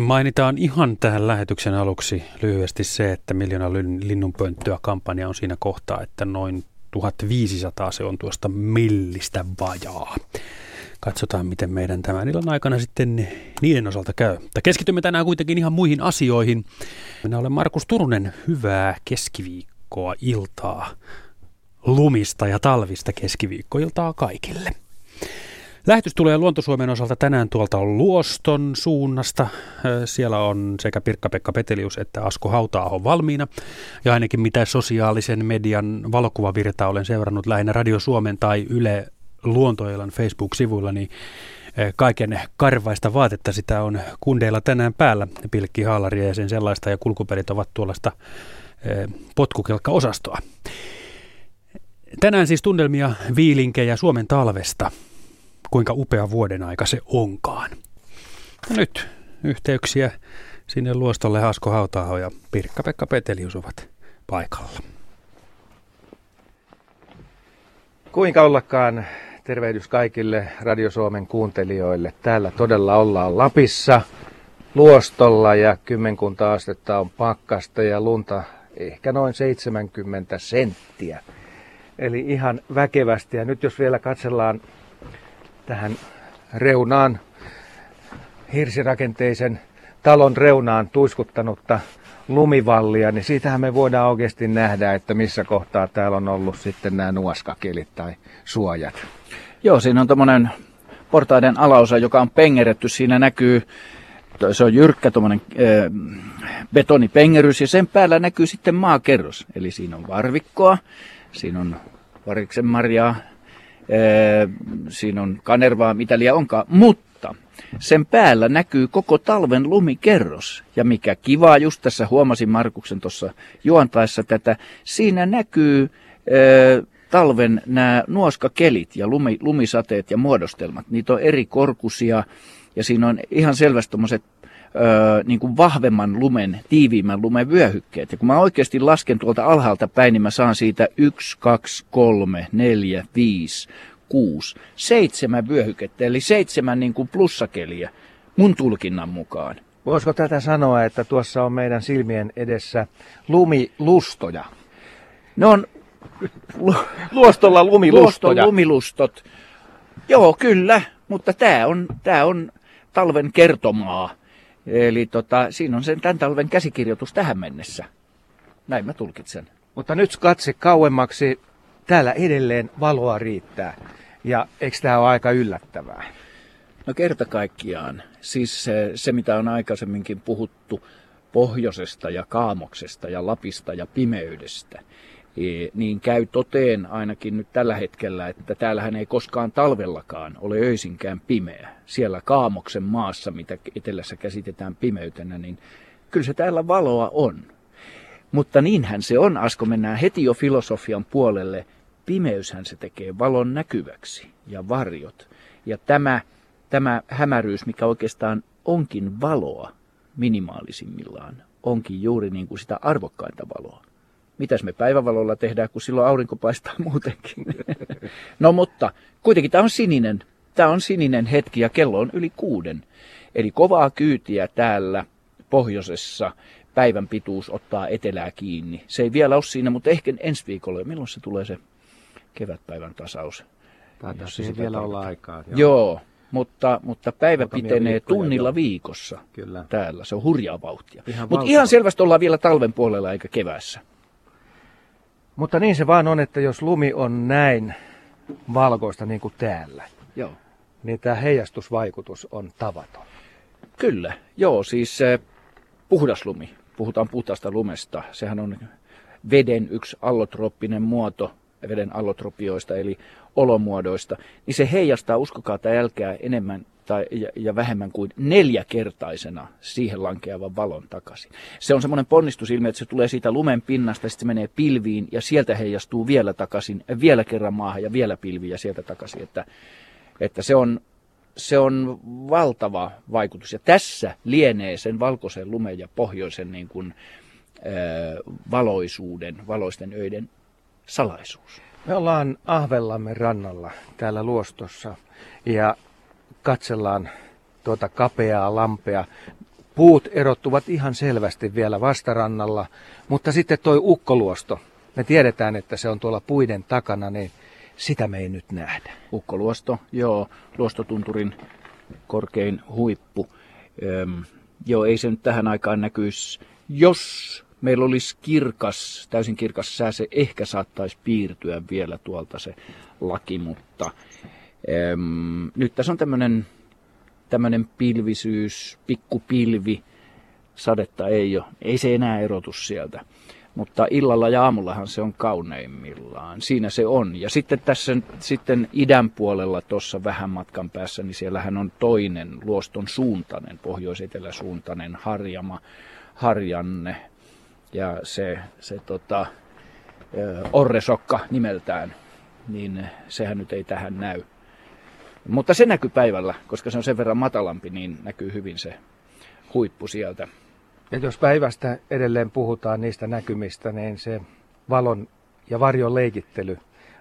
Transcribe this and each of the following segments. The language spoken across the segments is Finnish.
Mainitaan ihan tähän lähetyksen aluksi lyhyesti se, että miljoona linnunpönttöä kampanja on siinä kohtaa, että noin 1500 se on tuosta millistä vajaa. Katsotaan, miten meidän tämän illan aikana sitten niiden osalta käy. Mutta keskitymme tänään kuitenkin ihan muihin asioihin. Minä olen Markus Turunen. Hyvää keskiviikkoa iltaa. Lumista ja talvista keskiviikkoiltaa kaikille. Lähetys tulee Luontosuomen osalta tänään tuolta Luoston suunnasta. Siellä on sekä Pirkka-Pekka Petelius että Asko hauta valmiina. Ja ainakin mitä sosiaalisen median valokuvavirta olen seurannut lähinnä Radio Suomen tai Yle Luontoilan Facebook-sivuilla, niin kaiken karvaista vaatetta sitä on kundeilla tänään päällä. Pilkki haalaria ja sen sellaista ja kulkupelit ovat tuollaista potkukelkka-osastoa. Tänään siis tunnelmia viilinkejä Suomen talvesta – kuinka upea vuoden aika se onkaan. Ja nyt yhteyksiä sinne Luostolle Hasko Hautaaho ja Pirkka-Pekka Petelius ovat paikalla. Kuinka ollakaan tervehdys kaikille Radio Suomen kuuntelijoille. Täällä todella ollaan Lapissa Luostolla ja kymmenkunta astetta on pakkasta ja lunta ehkä noin 70 senttiä. Eli ihan väkevästi. Ja nyt jos vielä katsellaan tähän reunaan, hirsirakenteisen talon reunaan tuiskuttanutta lumivallia, niin siitähän me voidaan oikeasti nähdä, että missä kohtaa täällä on ollut sitten nämä nuoskakelit tai suojat. Joo, siinä on tämmöinen portaiden alaosa, joka on pengeretty. Siinä näkyy, se on jyrkkä tuommoinen e, betonipengerys ja sen päällä näkyy sitten maakerros. Eli siinä on varvikkoa, siinä on variksen marjaa, siinä on kanervaa, mitä liian onkaan, mutta sen päällä näkyy koko talven lumikerros. Ja mikä kivaa, just tässä huomasin Markuksen tuossa juontaessa tätä, siinä näkyy talven nämä nuoskakelit ja lumi, lumisateet ja muodostelmat. Niitä on eri korkusia ja siinä on ihan selvästi tuommoiset öö, niin kuin vahvemman lumen, tiiviimmän lumen vyöhykkeet. Ja kun mä oikeasti lasken tuolta alhaalta päin, niin mä saan siitä 1, 2, 3, 4, 5, 6, seitsemän vyöhykettä, eli seitsemän niin kuin plussakeliä mun tulkinnan mukaan. Voisiko tätä sanoa, että tuossa on meidän silmien edessä lumilustoja? Ne on luostolla lumilustoja. Luoston lumilustot. Joo, kyllä, mutta tämä on, tää on talven kertomaa. Eli tota, siinä on sen tämän talven käsikirjoitus tähän mennessä. Näin mä tulkitsen. Mutta nyt katse kauemmaksi. Täällä edelleen valoa riittää. Ja eikö tämä ole aika yllättävää? No kerta kaikkiaan. Siis se, se, mitä on aikaisemminkin puhuttu pohjoisesta ja kaamoksesta ja Lapista ja pimeydestä, niin käy toteen ainakin nyt tällä hetkellä, että täällähän ei koskaan talvellakaan ole öisinkään pimeä. Siellä Kaamoksen maassa, mitä etelässä käsitetään pimeytenä, niin kyllä se täällä valoa on. Mutta niinhän se on, Asko, mennään heti jo filosofian puolelle. Pimeyshän se tekee valon näkyväksi ja varjot. Ja tämä, tämä hämäryys, mikä oikeastaan onkin valoa minimaalisimmillaan, onkin juuri niin kuin sitä arvokkainta valoa mitäs me päivävalolla tehdään, kun silloin aurinko paistaa muutenkin. no mutta kuitenkin tämä on sininen. Tämä on sininen hetki ja kello on yli kuuden. Eli kovaa kyytiä täällä pohjoisessa päivän pituus ottaa etelää kiinni. Se ei vielä ole siinä, mutta ehkä ensi viikolla. Milloin se tulee se kevätpäivän tasaus? Taitaa siihen vielä olla aikaa. Joo. joo mutta, mutta päivä Muutamia pitenee tunnilla joo. viikossa Kyllä. täällä. Se on hurjaa vauhtia. Mutta ihan selvästi ollaan vielä talven puolella eikä kevässä. Mutta niin se vaan on, että jos lumi on näin valkoista niin kuin täällä, Joo. niin tämä heijastusvaikutus on tavaton. Kyllä, joo, siis se puhdas lumi, puhutaan puhtaasta lumesta, sehän on veden yksi allotrooppinen muoto, veden allotropioista eli olomuodoista, niin se heijastaa, uskokaa tai älkää, enemmän tai, ja, ja vähemmän kuin neljäkertaisena siihen lankeavan valon takaisin. Se on semmoinen ponnistusilmiö, että se tulee siitä lumen pinnasta, sitten se menee pilviin ja sieltä heijastuu vielä takaisin, vielä kerran maahan ja vielä pilviin ja sieltä takaisin. Että, että se, on, se on valtava vaikutus. Ja tässä lienee sen valkoisen lumen ja pohjoisen niin kuin, valoisuuden, valoisten öiden salaisuus. Me ollaan Ahvellamme rannalla täällä Luostossa ja katsellaan tuota kapeaa lampea. Puut erottuvat ihan selvästi vielä vastarannalla, mutta sitten toi ukkoluosto, me tiedetään, että se on tuolla puiden takana, niin sitä me ei nyt nähdä. Ukkoluosto, joo, luostotunturin korkein huippu. Öm, joo, ei se nyt tähän aikaan näkyisi. Jos meillä olisi kirkas, täysin kirkas sää, se ehkä saattaisi piirtyä vielä tuolta se laki, mutta öm, nyt tässä on tämmöinen tämmöinen pilvisyys, pikkupilvi, sadetta ei ole, ei se enää erotu sieltä. Mutta illalla ja aamullahan se on kauneimmillaan. Siinä se on. Ja sitten tässä sitten idän puolella tuossa vähän matkan päässä, niin siellähän on toinen luoston suuntainen, pohjois-eteläsuuntainen harjama, harjanne. Ja se, se tota, orresokka nimeltään, niin sehän nyt ei tähän näy. Mutta se näkyy päivällä, koska se on sen verran matalampi, niin näkyy hyvin se huippu sieltä. Ja jos päivästä edelleen puhutaan niistä näkymistä, niin se valon ja varjon leikittely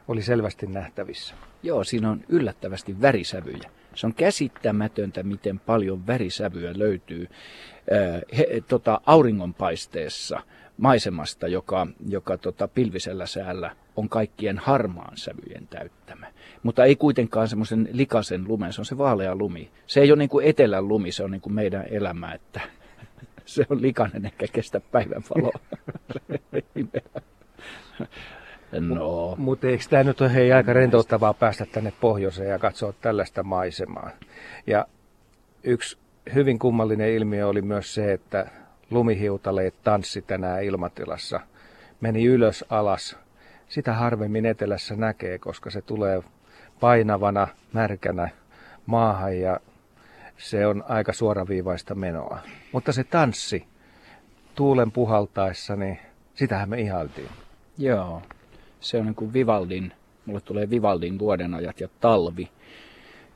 oli selvästi nähtävissä. Joo, siinä on yllättävästi värisävyjä. Se on käsittämätöntä, miten paljon värisävyä löytyy äh, he, tota, auringonpaisteessa maisemasta, joka, joka tota, pilvisellä säällä on kaikkien harmaan sävyjen täyttämä. Mutta ei kuitenkaan semmoisen likaisen lumen, se on se vaalea lumi. Se ei ole niin kuin etelän lumi, se on niin kuin meidän elämä, että se on likainen eikä kestä päivänvaloa. no. Mutta eikö tämä nyt ole hei, aika rentouttavaa päästä tänne pohjoiseen ja katsoa tällaista maisemaa. Ja yksi hyvin kummallinen ilmiö oli myös se, että lumihiutaleet tanssi tänään ilmatilassa. Meni ylös alas. Sitä harvemmin etelässä näkee, koska se tulee painavana, märkänä maahan ja se on aika suoraviivaista menoa. Mutta se tanssi tuulen puhaltaessa, niin sitähän me ihailtiin. Joo, se on niin kuin Vivaldin, mulle tulee Vivaldin vuodenajat ja talvi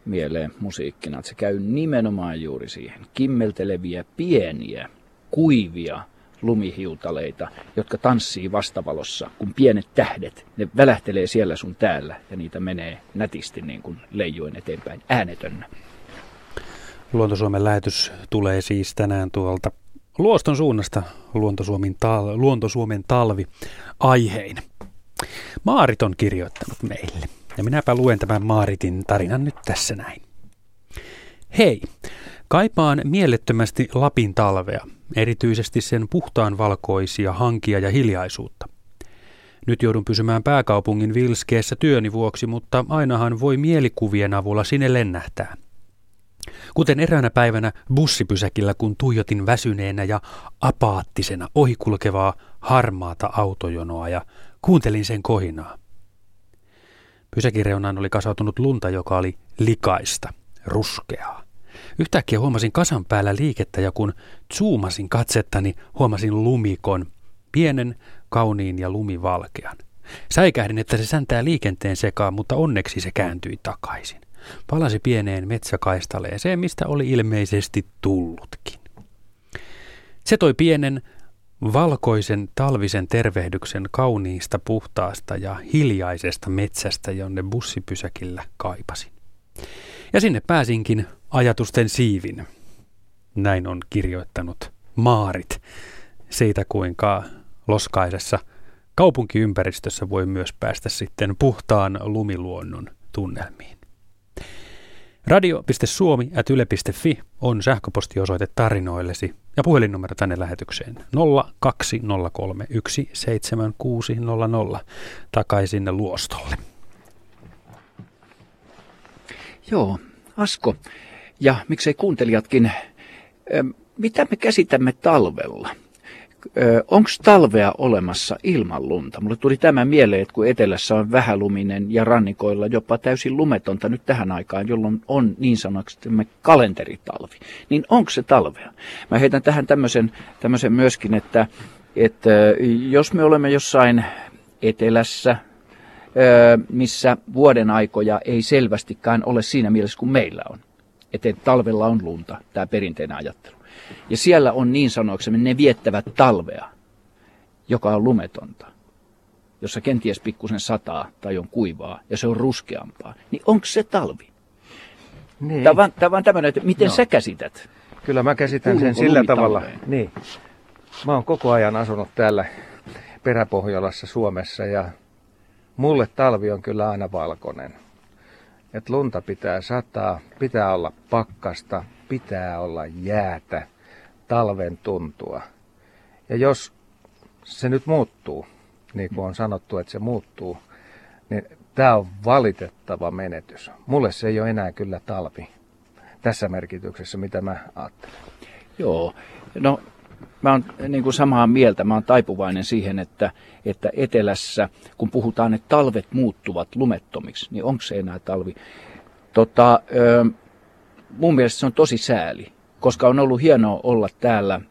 mieleen musiikkina. Että se käy nimenomaan juuri siihen. Kimmelteleviä, pieniä, kuivia lumihiutaleita, jotka tanssii vastavalossa, kun pienet tähdet, ne välähtelee siellä sun täällä ja niitä menee nätisti niin kuin leijuen eteenpäin äänetönnä. Luontosuomen lähetys tulee siis tänään tuolta Luoston suunnasta Luontosuomen, tal- Luontosuomen talvi aihein. Maarit on kirjoittanut meille ja minäpä luen tämän Maaritin tarinan nyt tässä näin. Hei, kaipaan mielettömästi Lapin talvea, erityisesti sen puhtaan valkoisia hankia ja hiljaisuutta. Nyt joudun pysymään pääkaupungin vilskeessä työni vuoksi, mutta ainahan voi mielikuvien avulla sinne lennähtää – Kuten eräänä päivänä bussipysäkillä, kun tuijotin väsyneenä ja apaattisena ohikulkevaa harmaata autojonoa ja kuuntelin sen kohinaa. Pysäkireunaan oli kasautunut lunta, joka oli likaista, ruskeaa. Yhtäkkiä huomasin kasan päällä liikettä ja kun zoomasin katsettani, huomasin lumikon, pienen, kauniin ja lumivalkean. Säikähdin, että se säntää liikenteen sekaan, mutta onneksi se kääntyi takaisin palasi pieneen metsäkaistaleeseen, mistä oli ilmeisesti tullutkin. Se toi pienen valkoisen talvisen tervehdyksen kauniista, puhtaasta ja hiljaisesta metsästä, jonne bussipysäkillä kaipasin. Ja sinne pääsinkin ajatusten siivin. Näin on kirjoittanut Maarit siitä, kuinka loskaisessa kaupunkiympäristössä voi myös päästä sitten puhtaan lumiluonnon tunnelmiin. Radio.suomi.yle.fi on sähköpostiosoite tarinoillesi ja puhelinnumero tänne lähetykseen 020317600 takaisin luostolle. Joo, Asko ja miksei kuuntelijatkin, mitä me käsitämme talvella? onko talvea olemassa ilman lunta? Mulle tuli tämä mieleen, että kun etelässä on vähäluminen ja rannikoilla jopa täysin lumetonta nyt tähän aikaan, jolloin on niin sanotusti kalenteritalvi, niin onko se talvea? Mä heitän tähän tämmöisen, tämmöisen myöskin, että, että jos me olemme jossain etelässä, missä vuoden aikoja ei selvästikään ole siinä mielessä kuin meillä on, että talvella on lunta, tämä perinteinen ajattelu ja siellä on niin sanoksemme, ne viettävät talvea, joka on lumetonta, jossa kenties pikkusen sataa tai on kuivaa ja se on ruskeampaa. Niin onko se talvi? Niin. Tämä on, tämä on tämmöinen, että miten no. sä käsität? Kyllä mä käsitän sen sillä tavalla. Niin. Mä oon koko ajan asunut täällä Peräpohjolassa Suomessa ja mulle talvi on kyllä aina valkoinen. Et lunta pitää sataa, pitää olla pakkasta, pitää olla jäätä, talven tuntua. Ja jos se nyt muuttuu, niin kuin on sanottu, että se muuttuu, niin tämä on valitettava menetys. Mulle se ei ole enää kyllä talvi tässä merkityksessä, mitä mä ajattelen. Joo, no mä oon niin kuin samaa mieltä, mä oon taipuvainen siihen, että, että etelässä, kun puhutaan, että talvet muuttuvat lumettomiksi, niin onko se enää talvi? Tota, ö, mun mielestä se on tosi sääli, koska on ollut hienoa olla täällä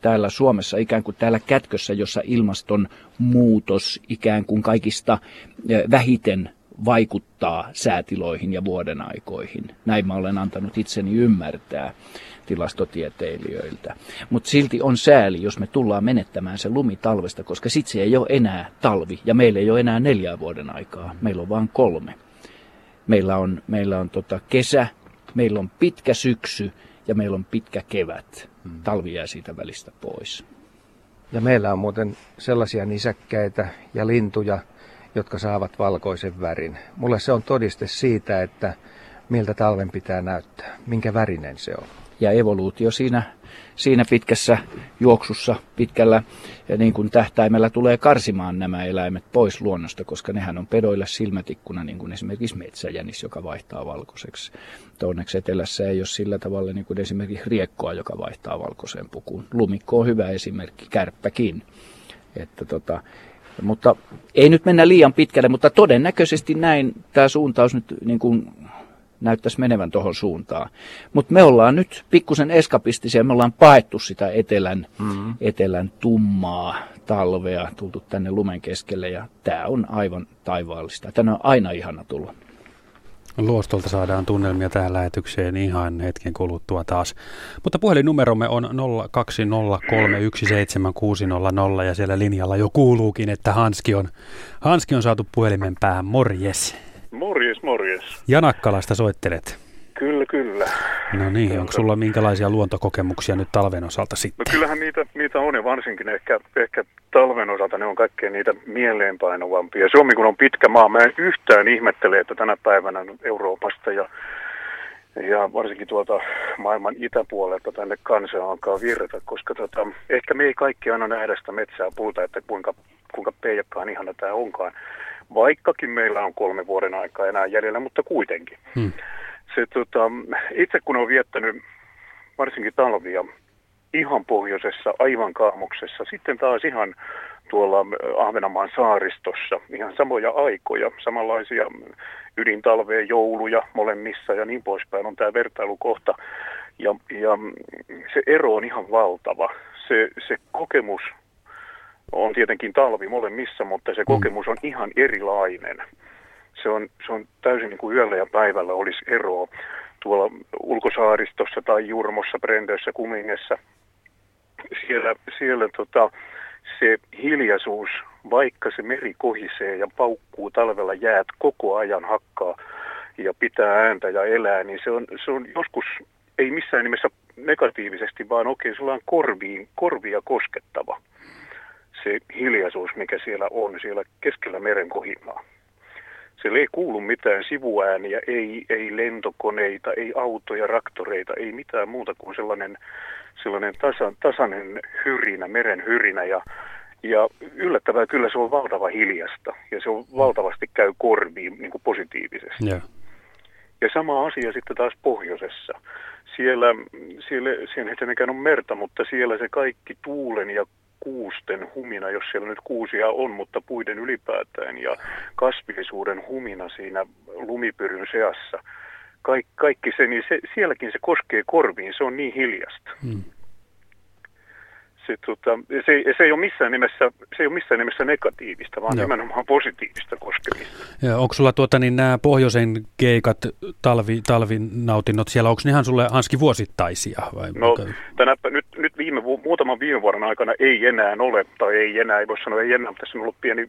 täällä Suomessa ikään kuin täällä kätkössä, jossa ilmaston muutos ikään kuin kaikista vähiten vaikuttaa säätiloihin ja vuoden aikoihin. Näin mä olen antanut itseni ymmärtää tilastotieteilijöiltä. Mutta silti on sääli, jos me tullaan menettämään se lumi talvesta, koska sitten se ei ole enää talvi ja meillä ei ole enää neljää vuoden aikaa. Meillä on vain kolme. Meillä on, meillä on tota kesä, meillä on pitkä syksy ja meillä on pitkä kevät. Hmm. Talvi jää siitä välistä pois. Ja meillä on muuten sellaisia nisäkkäitä ja lintuja, jotka saavat valkoisen värin. Mulle se on todiste siitä, että miltä talven pitää näyttää, minkä värinen se on. Ja evoluutio siinä, siinä pitkässä juoksussa, pitkällä niin kuin tähtäimellä tulee karsimaan nämä eläimet pois luonnosta, koska nehän on pedoille silmätikkuna, niin kuin esimerkiksi metsäjänis, joka vaihtaa valkoiseksi. Onneksi etelässä ei ole sillä tavalla niin kuin esimerkiksi riekkoa, joka vaihtaa valkoiseen pukuun. Lumikko on hyvä esimerkki, kärppäkin. Että tota, mutta ei nyt mennä liian pitkälle, mutta todennäköisesti näin tämä suuntaus nyt niin kuin näyttäisi menevän tuohon suuntaan. Mutta me ollaan nyt pikkusen eskapistisia, me ollaan paettu sitä etelän, mm-hmm. etelän tummaa talvea, tultu tänne lumen keskelle ja tämä on aivan taivaallista. Tänne on aina ihana tulla. Luostolta saadaan tunnelmia tähän lähetykseen ihan hetken kuluttua taas. Mutta puhelinnumeromme on 0203176600 ja siellä linjalla jo kuuluukin, että Hanski on, Hanski on saatu puhelimen päähän. Morjes. Morjes, morjes. Janakkalasta soittelet. Kyllä, kyllä. No niin, kyllä. onko sulla minkälaisia luontokokemuksia nyt talven osalta sitten? No kyllähän niitä, niitä on ja varsinkin ehkä, ehkä talven osalta ne on kaikkein niitä mieleenpainovampia. Suomi kun on pitkä maa, mä en yhtään ihmettele, että tänä päivänä Euroopasta ja, ja varsinkin tuolta maailman itäpuolelta tänne kansa alkaa virta, koska tota, ehkä me ei kaikki aina nähdä sitä metsää puuta, että kuinka, kuinka peijakkaan ihana tämä onkaan. Vaikkakin meillä on kolme vuoden aikaa enää jäljellä, mutta kuitenkin. Hmm se, tota, itse kun olen viettänyt varsinkin talvia ihan pohjoisessa, aivan kaamuksessa, sitten taas ihan tuolla Ahvenanmaan saaristossa, ihan samoja aikoja, samanlaisia ydintalveen jouluja molemmissa ja niin poispäin on tämä vertailukohta. Ja, ja se ero on ihan valtava. Se, se kokemus on tietenkin talvi molemmissa, mutta se mm. kokemus on ihan erilainen se on, se on täysin niin kuin yöllä ja päivällä olisi eroa tuolla ulkosaaristossa tai Jurmossa, Brendössä, Kumingessa. Siellä, siellä tota, se hiljaisuus, vaikka se meri kohisee ja paukkuu talvella jäät koko ajan hakkaa ja pitää ääntä ja elää, niin se on, se on joskus, ei missään nimessä negatiivisesti, vaan oikein sellainen korviin, korvia koskettava se hiljaisuus, mikä siellä on, siellä keskellä meren kohinaa. Siellä ei kuulu mitään sivuääniä, ei, ei lentokoneita, ei autoja, raktoreita, ei mitään muuta kuin sellainen, sellainen tasan, tasainen hyrinä, meren hyrinä ja, ja yllättävää kyllä se on valtava hiljasta ja se on valtavasti käy korviin niin kuin positiivisesti. Yeah. Ja sama asia sitten taas pohjoisessa. Siellä, siellä, siellä ei tietenkään ole merta, mutta siellä se kaikki tuulen ja kuusten humina, jos siellä nyt kuusia on, mutta puiden ylipäätään ja kasvillisuuden humina siinä lumipyryn seassa. Kaik, kaikki se, niin se, sielläkin se koskee korviin, se on niin hiljasta. Hmm se, tota, se, se, ei ole missään nimessä, se ei ole missään nimessä negatiivista, vaan Joo. nimenomaan positiivista koskemista. Ja onko sulla tuota, niin nämä pohjoisen keikat, talvi, talvinautinnot siellä, onko ne ihan sulle Hanski vuosittaisia? Vai no tänä, nyt, nyt viime, muutaman viime vuoden aikana ei enää ole, tai ei enää, ei voi sanoa ei enää, mutta tässä on ollut pieni,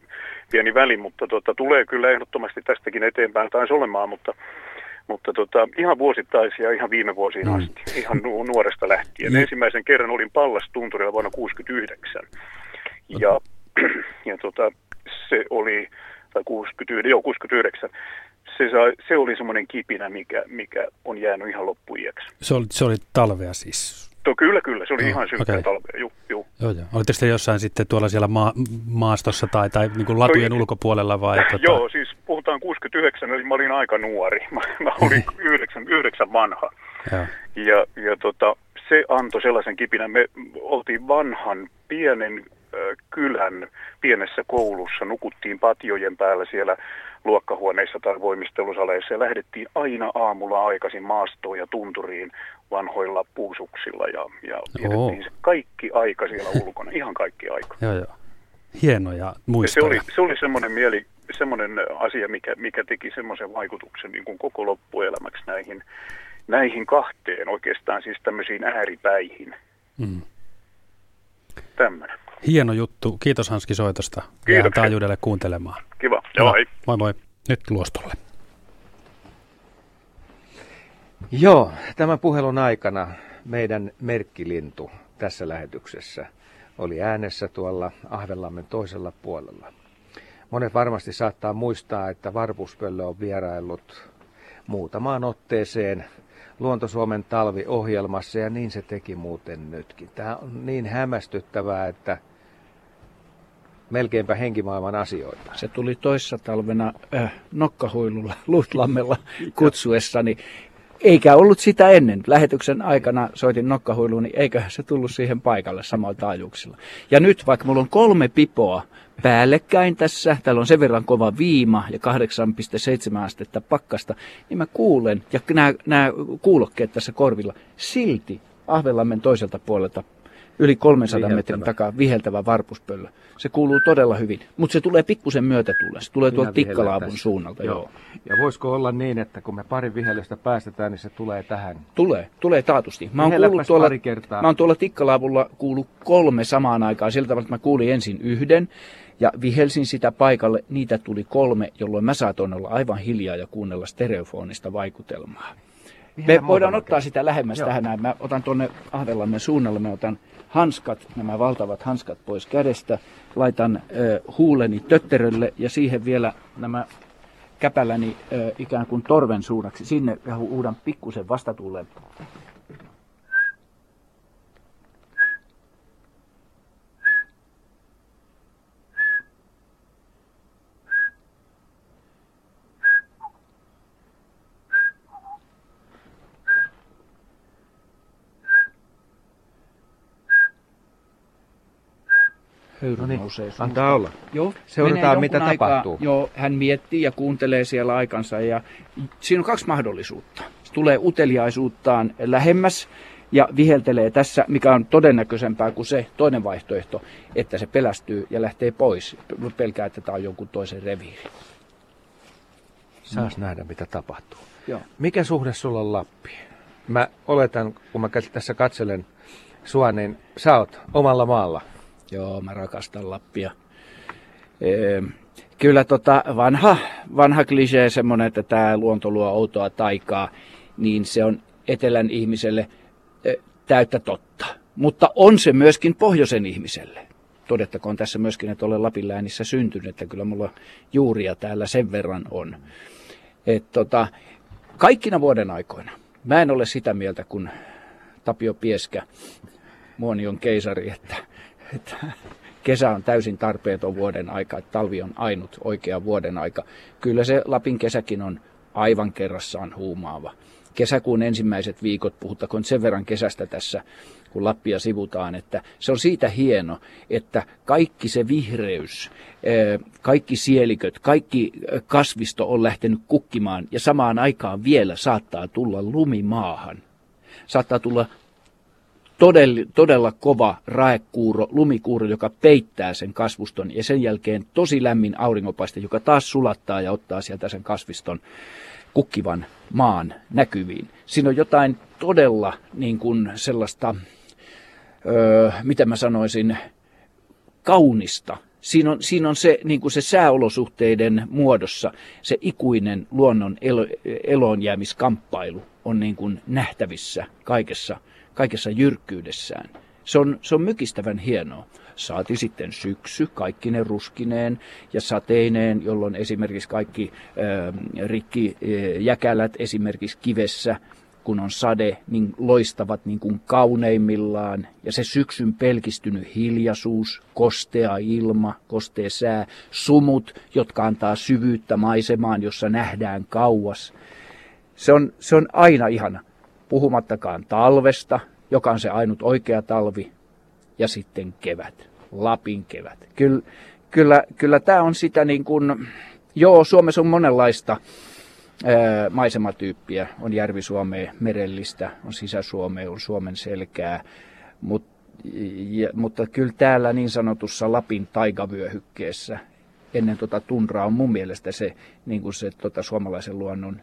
pieni väli, mutta tota, tulee kyllä ehdottomasti tästäkin eteenpäin taisi olemaan, mutta mutta tota, ihan vuosittaisia ihan viime vuosiin mm. asti, ihan nu- nuoresta lähtien. Mm. Ensimmäisen kerran olin Pallastunturilla vuonna 1969 ja, ja tota, se oli, tai 69, joo, 69, se, sai, se oli semmoinen kipinä, mikä, mikä on jäänyt ihan loppuiäksi. Se oli, se oli talvea siis? To, kyllä, kyllä. Se oli no, ihan synkkä okay. talvea. Ju, ju. Joo, joo. Olitteko te jossain sitten tuolla siellä maa, maastossa tai, tai niin kuin latujen no, ulkopuolella vai? Tota... Joo, siis puhutaan 69, eli mä olin aika nuori. Mä, mä olin yhdeksän, yhdeksän vanha. Ja, ja, ja tota, se antoi sellaisen kipinän. Me oltiin vanhan pienen kylän pienessä koulussa, nukuttiin patiojen päällä siellä luokkahuoneissa tai voimistelusaleissa ja lähdettiin aina aamulla aikaisin maastoon ja tunturiin vanhoilla puusuksilla ja, ja vietettiin se kaikki aika siellä ulkona, ihan kaikki aika. joo, joo. Hienoja muistoja. se oli, se oli semmoinen mieli, semmoinen asia, mikä, mikä teki semmoisen vaikutuksen niin kuin koko loppuelämäksi näihin, näihin kahteen, oikeastaan siis tämmöisiin ääripäihin. Mm. Tämmöinen. Hieno juttu. Kiitos Hanski soitosta. Kiitos. taajuudelle kuuntelemaan. Kiva. Joo, hei. Moi moi. Nyt luostolle. Joo, tämän puhelun aikana meidän merkkilintu tässä lähetyksessä oli äänessä tuolla Ahvenlammen toisella puolella. Monet varmasti saattaa muistaa, että Varpuspöllö on vieraillut muutamaan otteeseen Luonto-Suomen talviohjelmassa ja niin se teki muuten nytkin. Tämä on niin hämmästyttävää, että melkeinpä henkimaailman asioita. Se tuli toissa talvena äh, nokkahuilulla Lutlammella kutsuessani. Eikä ollut sitä ennen. Lähetyksen aikana soitin nokkahuiluun, niin eiköhän se tullut siihen paikalle samalla taajuuksilla. Ja nyt, vaikka mulla on kolme pipoa päällekkäin tässä, täällä on sen verran kova viima ja 8,7 astetta pakkasta, niin mä kuulen, ja nämä kuulokkeet tässä korvilla, silti Ahvelammen toiselta puolelta yli 300 viheltävä. metrin takaa viheltävä varpuspöllö. Se kuuluu todella hyvin, mutta se tulee pikkusen myötätulla. Se tulee tuolta Tikkalaavun suunnalta. Joo. joo. Ja voisiko olla niin, että kun me pari vihellystä päästetään, niin se tulee tähän? Tulee, tulee taatusti. Mä oon, kuullut tuolla, pari kertaa. mä oon tuolla Tikkalaavulla kuullut kolme samaan aikaan. Sillä tavalla, että mä kuulin ensin yhden ja vihelsin sitä paikalle. Niitä tuli kolme, jolloin mä saatoin olla aivan hiljaa ja kuunnella stereofonista vaikutelmaa. Me voidaan ottaa sitä lähemmäs Joo. tähän. Mä otan tuonne Ahvelammen suunnalle, mä otan hanskat, nämä valtavat hanskat pois kädestä, laitan ö, huuleni tötterölle ja siihen vielä nämä käpäläni ö, ikään kuin torven suunnaksi sinne ja huudan pikkusen vastatulleen. Höyry no niin, nousee Antaa olla. Joo, Seurataan mitä aikaa, tapahtuu. Joo, hän miettii ja kuuntelee siellä aikansa ja siinä on kaksi mahdollisuutta. Se tulee uteliaisuuttaan lähemmäs ja viheltelee tässä, mikä on todennäköisempää kuin se toinen vaihtoehto, että se pelästyy ja lähtee pois. Pelkää, että tämä on jonkun toisen reviiri. Saas no. nähdä, mitä tapahtuu. Joo. Mikä suhde sulla on Lappiin? Mä oletan, kun mä tässä katselen sua, niin sä oot omalla maalla. Joo, mä rakastan Lappia. Ee, kyllä tota vanha, vanha klisee semmoinen, että tämä luonto luo outoa taikaa, niin se on etelän ihmiselle e, täyttä totta. Mutta on se myöskin pohjoisen ihmiselle. Todettakoon tässä myöskin, että olen Lapin läänissä syntynyt, että kyllä mulla juuria täällä sen verran on. Et tota, kaikkina vuoden aikoina. Mä en ole sitä mieltä kuin Tapio Pieskä, Muonion keisari, että että kesä on täysin tarpeeton vuoden aika, että talvi on ainut oikea vuoden aika. Kyllä se Lapin kesäkin on aivan kerrassaan huumaava. Kesäkuun ensimmäiset viikot, puhuttakoon sen verran kesästä tässä, kun Lappia sivutaan, että se on siitä hieno, että kaikki se vihreys, kaikki sieliköt, kaikki kasvisto on lähtenyt kukkimaan ja samaan aikaan vielä saattaa tulla lumimaahan. Saattaa tulla todella, todella kova raekuuro, lumikuuro, joka peittää sen kasvuston ja sen jälkeen tosi lämmin auringopaiste, joka taas sulattaa ja ottaa sieltä sen kasviston kukkivan maan näkyviin. Siinä on jotain todella niin kuin sellaista, öö, mitä mä sanoisin, kaunista Siinä on, siinä on se, niin kuin se sääolosuhteiden muodossa, se ikuinen luonnon elo, eloonjäämiskamppailu on niin kuin nähtävissä kaikessa, kaikessa jyrkkyydessään. Se on, se on mykistävän hienoa. Saati sitten syksy, kaikki ne ruskineen ja sateineen, jolloin esimerkiksi kaikki äh, rikki äh, jäkälät esimerkiksi kivessä kun on sade, niin loistavat niin kuin kauneimmillaan. Ja se syksyn pelkistynyt hiljaisuus, kostea ilma, kostea sää, sumut, jotka antaa syvyyttä maisemaan, jossa nähdään kauas. Se on, se on aina ihana. Puhumattakaan talvesta, joka on se ainut oikea talvi, ja sitten kevät, Lapin kevät. Kyllä, kyllä, kyllä tämä on sitä niin kuin, joo, Suomessa on monenlaista maisematyyppiä. On Järvi-Suomea, merellistä, on Sisä-Suomea, on Suomen selkää, Mut, ja, mutta kyllä täällä niin sanotussa Lapin taigavyöhykkeessä ennen tuota tundraa on mun mielestä se, niin kuin se tota, suomalaisen luonnon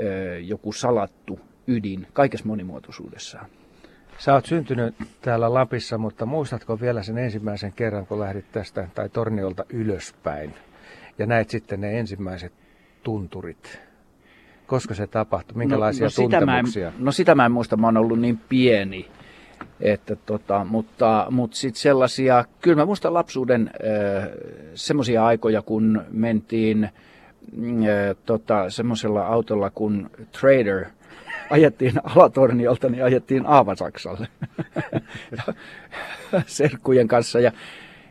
ö, joku salattu ydin kaikessa monimuotoisuudessaan. Sä oot syntynyt täällä Lapissa, mutta muistatko vielä sen ensimmäisen kerran, kun lähdit tästä tai torniolta ylöspäin ja näit sitten ne ensimmäiset tunturit? Koska se tapahtui? Minkälaisia no, no tuntemuksia? Sitä en, no sitä mä en muista, mä oon ollut niin pieni. Että tota, mutta mutta sitten sellaisia, kyllä mä muistan lapsuuden semmoisia aikoja, kun mentiin äh, tota, semmoisella autolla kuin Trader, ajettiin Alatorniolta, niin ajettiin Aavasaksalle serkkujen kanssa. Ja,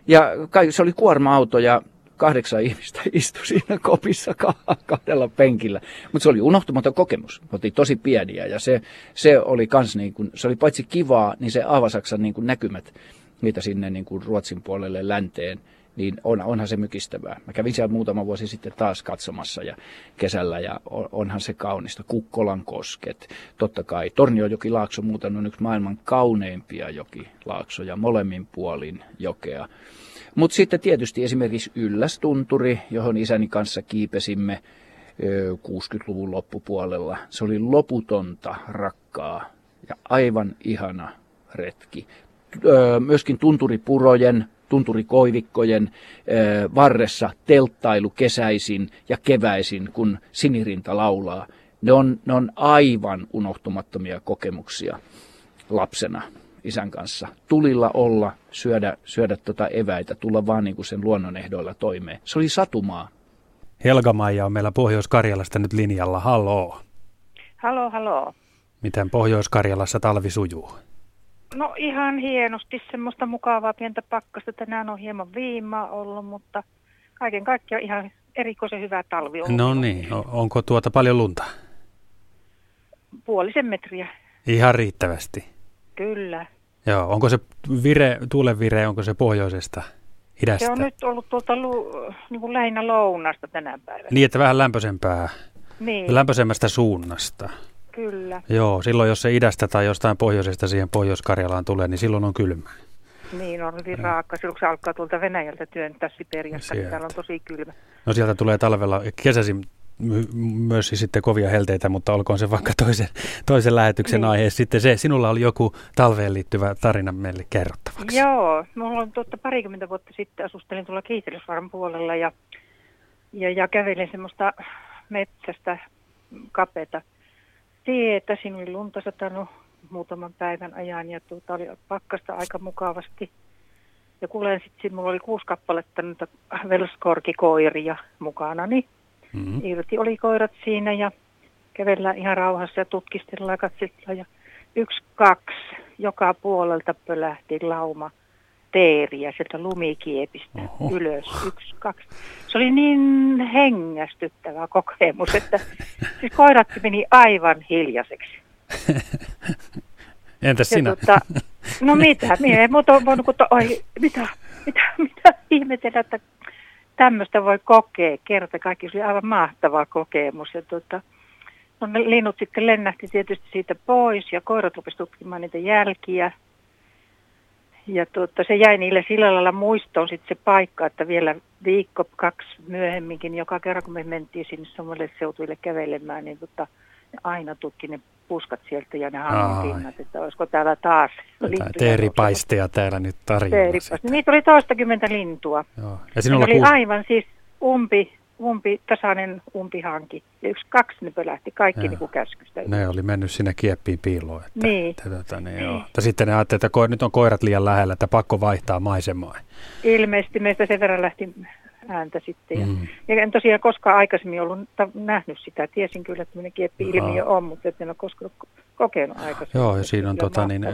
ja se oli kuorma-auto ja kahdeksan ihmistä istui siinä kopissa kahdella penkillä. Mutta se oli unohtumaton kokemus. Me oltiin tosi pieniä ja se, se oli kans niin kuin, se oli paitsi kivaa, niin se Aavasaksan niin kuin näkymät, niitä sinne niin kuin Ruotsin puolelle länteen, niin on, onhan se mykistävää. Mä kävin siellä muutama vuosi sitten taas katsomassa ja kesällä ja onhan se kaunista. Kukkolan kosket, totta kai. Torniojoki-laakso muuten on yksi maailman kauneimpia jokilaaksoja molemmin puolin jokea. Mutta sitten tietysti esimerkiksi Yllästunturi, johon isäni kanssa kiipesimme 60-luvun loppupuolella. Se oli loputonta rakkaa ja aivan ihana retki. Myöskin tunturipurojen, tunturikoivikkojen varressa telttailu kesäisin ja keväisin, kun sinirinta laulaa. Ne on, ne on aivan unohtumattomia kokemuksia lapsena isän kanssa tulilla olla, syödä, syödä tota eväitä, tulla vaan niin kuin sen luonnon ehdoilla toimeen. Se oli satumaa. Helga Maija on meillä Pohjois-Karjalasta nyt linjalla. Halloo. Halo, halo. Miten Pohjois-Karjalassa talvi sujuu? No ihan hienosti, semmoista mukavaa pientä pakkasta. Tänään on hieman viimaa ollut, mutta kaiken kaikkiaan ihan erikoisen hyvä talvi. No niin, onko tuota paljon lunta? Puolisen metriä. Ihan riittävästi. Kyllä. Joo, onko se vire, tuulen vire, onko se pohjoisesta, idästä? Se on nyt ollut tuolta lu, niin kuin lähinnä lounasta tänä päivänä. Niin, että vähän lämpöisempää, niin. lämpöisemmästä suunnasta. Kyllä. Joo, silloin jos se idästä tai jostain pohjoisesta siihen Pohjois-Karjalaan tulee, niin silloin on kylmä. Niin, on hyvin raakka. Silloin kun se alkaa tuolta Venäjältä työntää Siperiasta, niin täällä on tosi kylmä. No sieltä tulee talvella, kesäisin myös sitten kovia helteitä, mutta olkoon se vaikka toisen, toisen lähetyksen niin. aihe. Sitten se, sinulla oli joku talveen liittyvä tarina meille kerrottavaksi. Joo, mulla on tuotta parikymmentä vuotta sitten asustelin tuolla Kiitelysvaaran puolella ja, ja, ja kävelin semmoista metsästä kapeta tietä. Siinä oli lunta satanut muutaman päivän ajan ja tuota oli pakkasta aika mukavasti. Ja kuulen sitten, mulla oli kuusi kappaletta noita velskorkikoiria mukana, niin Mm-hmm. Irti oli koirat siinä ja kävellään ihan rauhassa ja tutkistellaan ja katsellaan. Ja yksi, kaksi, joka puolelta pölähti lauma teeriä sieltä lumikiepistä Oho. ylös. Yksi, kaksi. Se oli niin hengästyttävä kokemus, että siis koirat meni aivan hiljaiseksi. Entäs sinä? Tuota, no mitä, minä en muuta voinut, to, oi, mitä, mitä, mitä ihmetellä, että tämmöistä voi kokea kerta kaikki. Se oli aivan mahtava kokemus. Ja tuota, no ne linnut sitten lennähti tietysti siitä pois ja koirat rupesivat tutkimaan niitä jälkiä. Ja tuota, se jäi niille sillä lailla muistoon sitten se paikka, että vielä viikko, kaksi myöhemminkin, joka kerran kun me mentiin sinne samoille seutuille kävelemään, niin tuota, aina tutki ne puskat sieltä ja ne hangon pinnat, että olisiko täällä taas lintuja. Teeripaisteja täällä nyt tarjolla. Niitä oli toistakymmentä lintua. Joo. Ja sinulla oli kuul... aivan siis umpi, umpi, tasainen umpihanki. Ja yksi, kaksi ne pölähti, kaikki niin kuin käskystä. Ne oli mennyt sinne kieppiin piiloon. Että, niin. Että, että, niin, niin. Joo. Mutta sitten ne ajattelivat, että ko, nyt on koirat liian lähellä, että pakko vaihtaa maisemaa. Ilmeisesti meistä sen verran lähti ääntä sitten. Ja, mm. ja en tosiaan koskaan aikaisemmin ollut nähnyt sitä. Tiesin kyllä, että tämmöinen kieppi-ilmiö on, mutta en ole koskaan kokenut aikaisemmin. Joo, ja siinä on tota, niin,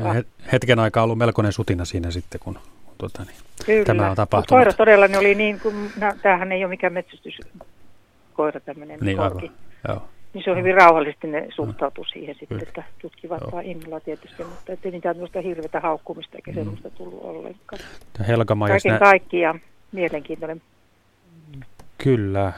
hetken aikaa ollut melkoinen sutina siinä sitten, kun tota, niin, kyllä. tämä on tapahtunut. Koira todella ne oli niin kuin, tämähän ei ole mikään metsästyskoira tämmöinen niin, korki. Joo. Niin se on hyvin rauhallisesti ne suhtautu siihen sitten, että tutkivat Joo. vaan innolla tietysti, mutta ettei niitä tämmöistä hirveätä haukkumista eikä mm. semmoista tullut ollenkaan. Helga Kaiken nä- kaikkiaan mielenkiintoinen Kyllä,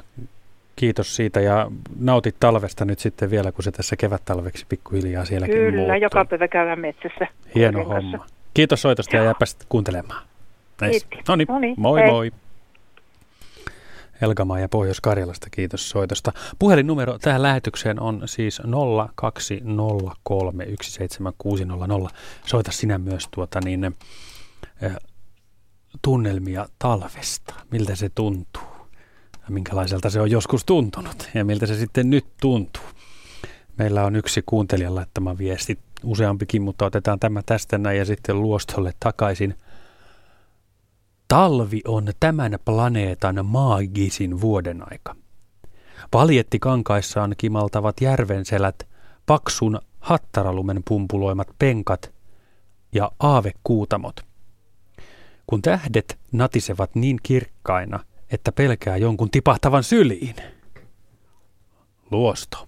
kiitos siitä ja nautit talvesta nyt sitten vielä, kun se tässä kevät-talveksi pikkuhiljaa sielläkin Kyllä, muuttuu. joka päivä käydään metsässä. Hieno homma. Kiitos soitosta ja jääpä kuuntelemaan. No niin, moi hei. moi. Elgamaa ja Pohjois-Karjalasta, kiitos soitosta. Puhelinnumero tähän lähetykseen on siis 020317600. Soita sinä myös tuota niin, äh, tunnelmia talvesta. Miltä se tuntuu? Ja minkälaiselta se on joskus tuntunut ja miltä se sitten nyt tuntuu. Meillä on yksi kuuntelijan laittama viesti, useampikin, mutta otetaan tämä tästä näin ja sitten luostolle takaisin. Talvi on tämän planeetan maagisin vuoden aika. Paljetti kankaissaan kimaltavat järvenselät, paksun hattaralumen pumpuloimat penkat ja aavekuutamot. Kun tähdet natisevat niin kirkkaina, että pelkää jonkun tipahtavan syliin. Luosto.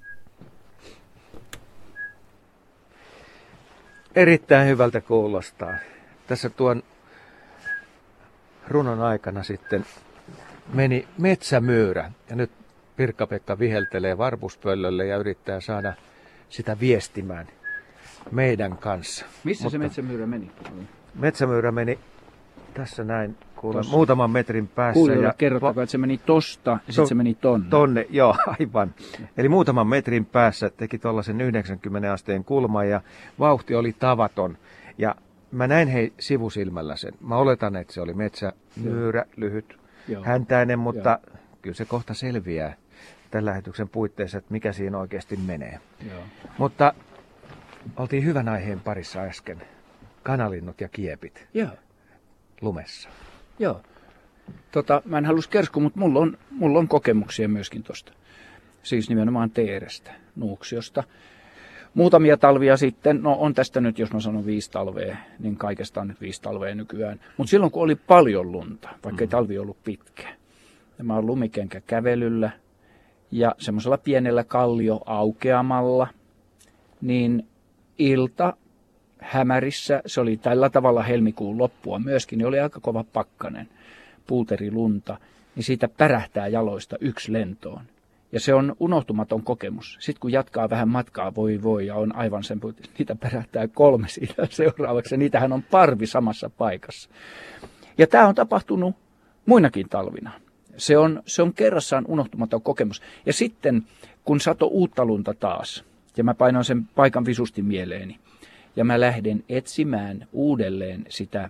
Erittäin hyvältä kuulostaa. Tässä tuon runon aikana sitten meni metsämyyrä ja nyt Pirkka-Pekka viheltelee varpuspöllölle ja yrittää saada sitä viestimään meidän kanssa. Missä Mutta se metsämyyrä meni? Metsämyyrä meni tässä näin kuule, muutaman metrin päässä. Kuulijoille ja kerrottakaa, että se meni tosta ja to, sitten se meni tonne. Tonne, joo, aivan. Eli muutaman metrin päässä teki tuollaisen 90 asteen kulman ja vauhti oli tavaton. Ja mä näin hei sivusilmällä sen. Mä oletan, että se oli metsämyyrä, lyhyt, joo. häntäinen, mutta joo. kyllä se kohta selviää tämän lähetyksen puitteissa, että mikä siinä oikeasti menee. Joo. Mutta oltiin hyvän aiheen parissa äsken. Kanalinnut ja kiepit. Joo. Lumessa. Joo. Tota, mä en halus kersku, mutta mulla on, mulla on kokemuksia myöskin tuosta. Siis nimenomaan teerestä, nuuksiosta. Muutamia talvia sitten, no on tästä nyt, jos mä sanon viisi talvea, niin kaikesta on nyt viisi talvea nykyään. Mutta silloin kun oli paljon lunta, vaikka ei mm. talvi ollut pitkä. Ja mä oon lumikenkä kävelyllä ja semmoisella pienellä kallio aukeamalla, niin ilta hämärissä, se oli tällä tavalla helmikuun loppua myöskin, niin oli aika kova pakkanen, puuterilunta, niin siitä pärähtää jaloista yksi lentoon. Ja se on unohtumaton kokemus. Sitten kun jatkaa vähän matkaa, voi voi, ja on aivan sen, niitä pärähtää kolme siitä seuraavaksi, ja niitähän on parvi samassa paikassa. Ja tämä on tapahtunut muinakin talvina. Se on, se on kerrassaan unohtumaton kokemus. Ja sitten, kun sato uutta lunta taas, ja mä painoin sen paikan visusti mieleeni, ja mä lähden etsimään uudelleen sitä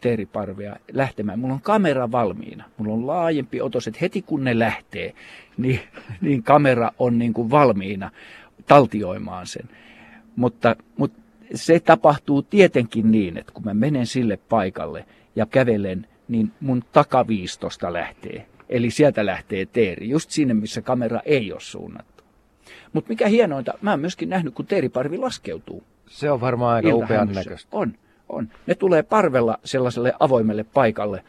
teeriparvea lähtemään. Mulla on kamera valmiina. Mulla on laajempi otos, että heti kun ne lähtee, niin, niin kamera on niin kuin valmiina taltioimaan sen. Mutta, mutta se tapahtuu tietenkin niin, että kun mä menen sille paikalle ja kävelen, niin mun takaviistosta lähtee. Eli sieltä lähtee teeri, just sinne, missä kamera ei ole suunnattu. Mutta mikä hienointa, mä oon myöskin nähnyt, kun teeriparvi laskeutuu. Se on varmaan aika upean näköistä. On, on. Ne tulee parvella sellaiselle avoimelle paikalle.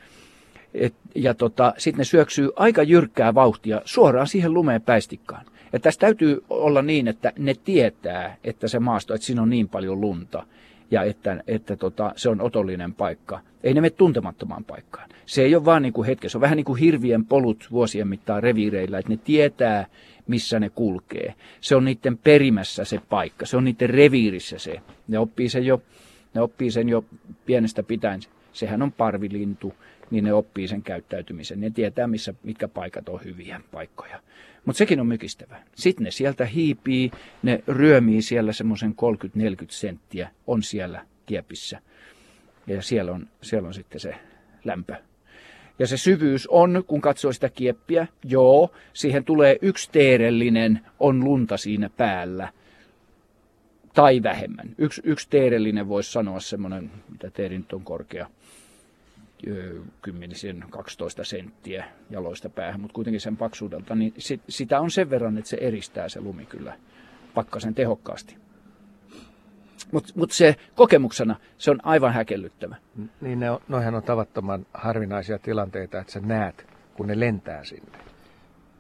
Et, ja tota, sitten ne syöksyy aika jyrkkää vauhtia suoraan siihen lumeen päistikkaan. Ja tässä täytyy olla niin, että ne tietää, että se maasto, että siinä on niin paljon lunta ja että, että tota, se on otollinen paikka. Ei ne mene tuntemattomaan paikkaan. Se ei ole vaan niin kuin hetki, se on vähän niin kuin hirvien polut vuosien mittaan reviireillä, että ne tietää, missä ne kulkee. Se on niiden perimässä se paikka, se on niiden reviirissä se. Ne oppii sen jo, ne oppii sen jo pienestä pitäen sehän on parvilintu, niin ne oppii sen käyttäytymisen. Ne tietää, missä, mitkä paikat on hyviä paikkoja. Mutta sekin on mykistävä. Sitten ne sieltä hiipii, ne ryömii siellä semmoisen 30-40 senttiä, on siellä kiepissä. Ja siellä on, siellä on sitten se lämpö. Ja se syvyys on, kun katsoo sitä kieppiä, joo, siihen tulee yksi teerellinen, on lunta siinä päällä. Tai vähemmän. Yksi, yksi teerellinen voisi sanoa semmoinen, mitä teeri nyt on korkea, kymmenisen 12 senttiä jaloista päähän, mutta kuitenkin sen paksuudelta, niin sit, sitä on sen verran, että se eristää se lumi kyllä pakkasen tehokkaasti. Mutta mut se kokemuksena, se on aivan häkellyttävä. Niin ne on, noihän on tavattoman harvinaisia tilanteita, että sä näet, kun ne lentää sinne.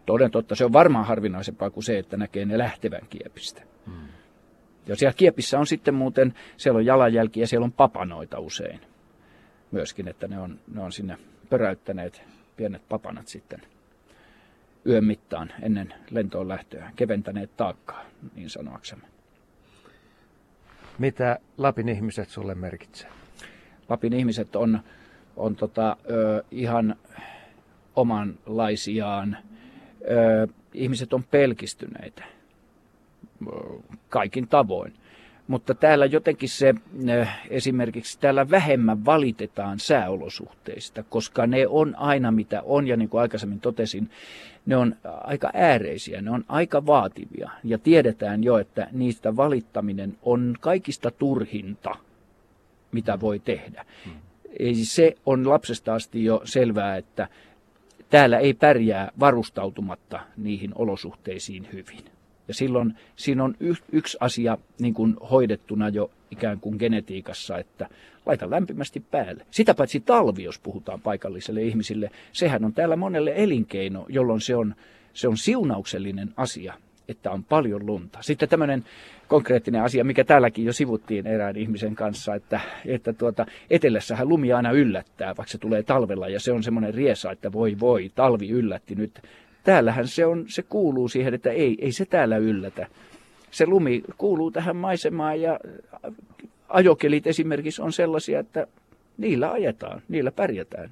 Toden totta, se on varmaan harvinaisempaa kuin se, että näkee ne lähtevän kiepistä. Hmm. Ja siellä kiepissä on sitten muuten, siellä on jalanjälkiä, siellä on papanoita usein myöskin, että ne on, ne on sinne pöräyttäneet pienet papanat sitten yön mittaan ennen lentoon lähtöä, keventäneet taakkaa, niin sanoaksemme. Mitä Lapin ihmiset sulle merkitsee? Lapin ihmiset on, on tota, ö, ihan omanlaisiaan. Ö, ihmiset on pelkistyneitä kaikin tavoin. Mutta täällä jotenkin se, esimerkiksi täällä vähemmän valitetaan sääolosuhteista, koska ne on aina mitä on, ja niin kuin aikaisemmin totesin, ne on aika ääreisiä, ne on aika vaativia, ja tiedetään jo, että niistä valittaminen on kaikista turhinta, mitä voi tehdä. Hmm. Ei se on lapsesta asti jo selvää, että täällä ei pärjää varustautumatta niihin olosuhteisiin hyvin. Ja silloin siinä on yksi asia niin kuin hoidettuna jo ikään kuin genetiikassa, että laita lämpimästi päälle. Sitä paitsi talvi, jos puhutaan paikalliselle ihmisille, sehän on täällä monelle elinkeino, jolloin se on, se on siunauksellinen asia, että on paljon lunta. Sitten tämmöinen konkreettinen asia, mikä täälläkin jo sivuttiin erään ihmisen kanssa, että, että tuota, etelässähän lumi aina yllättää, vaikka se tulee talvella, ja se on semmoinen riesa, että voi voi, talvi yllätti nyt täällähän se, on, se kuuluu siihen, että ei, ei se täällä yllätä. Se lumi kuuluu tähän maisemaan ja ajokelit esimerkiksi on sellaisia, että niillä ajetaan, niillä pärjätään.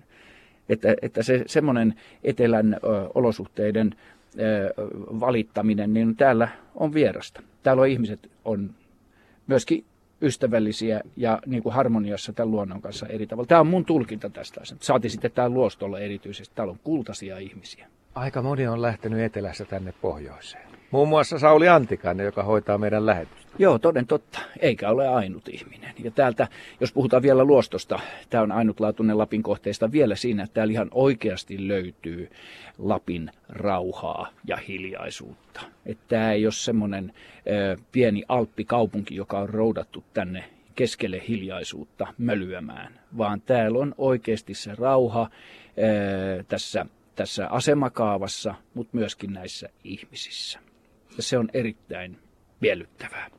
Että, että se semmoinen etelän ö, olosuhteiden ö, valittaminen, niin täällä on vierasta. Täällä on ihmiset on myöskin ystävällisiä ja niin kuin harmoniassa tämän luonnon kanssa eri tavalla. Tämä on mun tulkinta tästä. Saati sitten tämä luostolla erityisesti. Täällä on kultaisia ihmisiä. Aika moni on lähtenyt etelässä tänne pohjoiseen. Muun muassa Sauli Antikainen, joka hoitaa meidän lähetystä. Joo, toden totta. Eikä ole ainut ihminen. Ja täältä, jos puhutaan vielä luostosta, tämä on ainutlaatuinen Lapin kohteista vielä siinä, että täällä ihan oikeasti löytyy Lapin rauhaa ja hiljaisuutta. Että tämä ei ole semmoinen pieni alppikaupunki, joka on roudattu tänne keskelle hiljaisuutta mölyämään, vaan täällä on oikeasti se rauha ää, tässä tässä asemakaavassa, mutta myöskin näissä ihmisissä. Ja se on erittäin miellyttävää.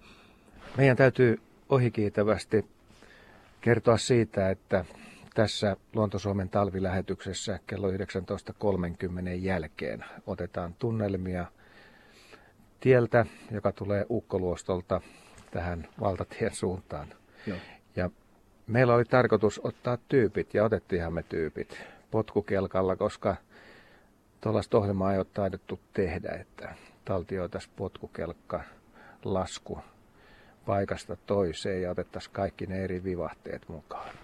Meidän täytyy ohikiitävästi kertoa siitä, että tässä Luontosuomen talvilähetyksessä kello 19.30 jälkeen otetaan tunnelmia tieltä, joka tulee Ukkoluostolta tähän valtatien suuntaan. Joo. Ja meillä oli tarkoitus ottaa tyypit ja otettiinhan me tyypit potkukelkalla, koska tuollaista ohjelmaa ei ole taidettu tehdä, että taltioitaisiin potkukelkka lasku paikasta toiseen ja otettaisiin kaikki ne eri vivahteet mukaan.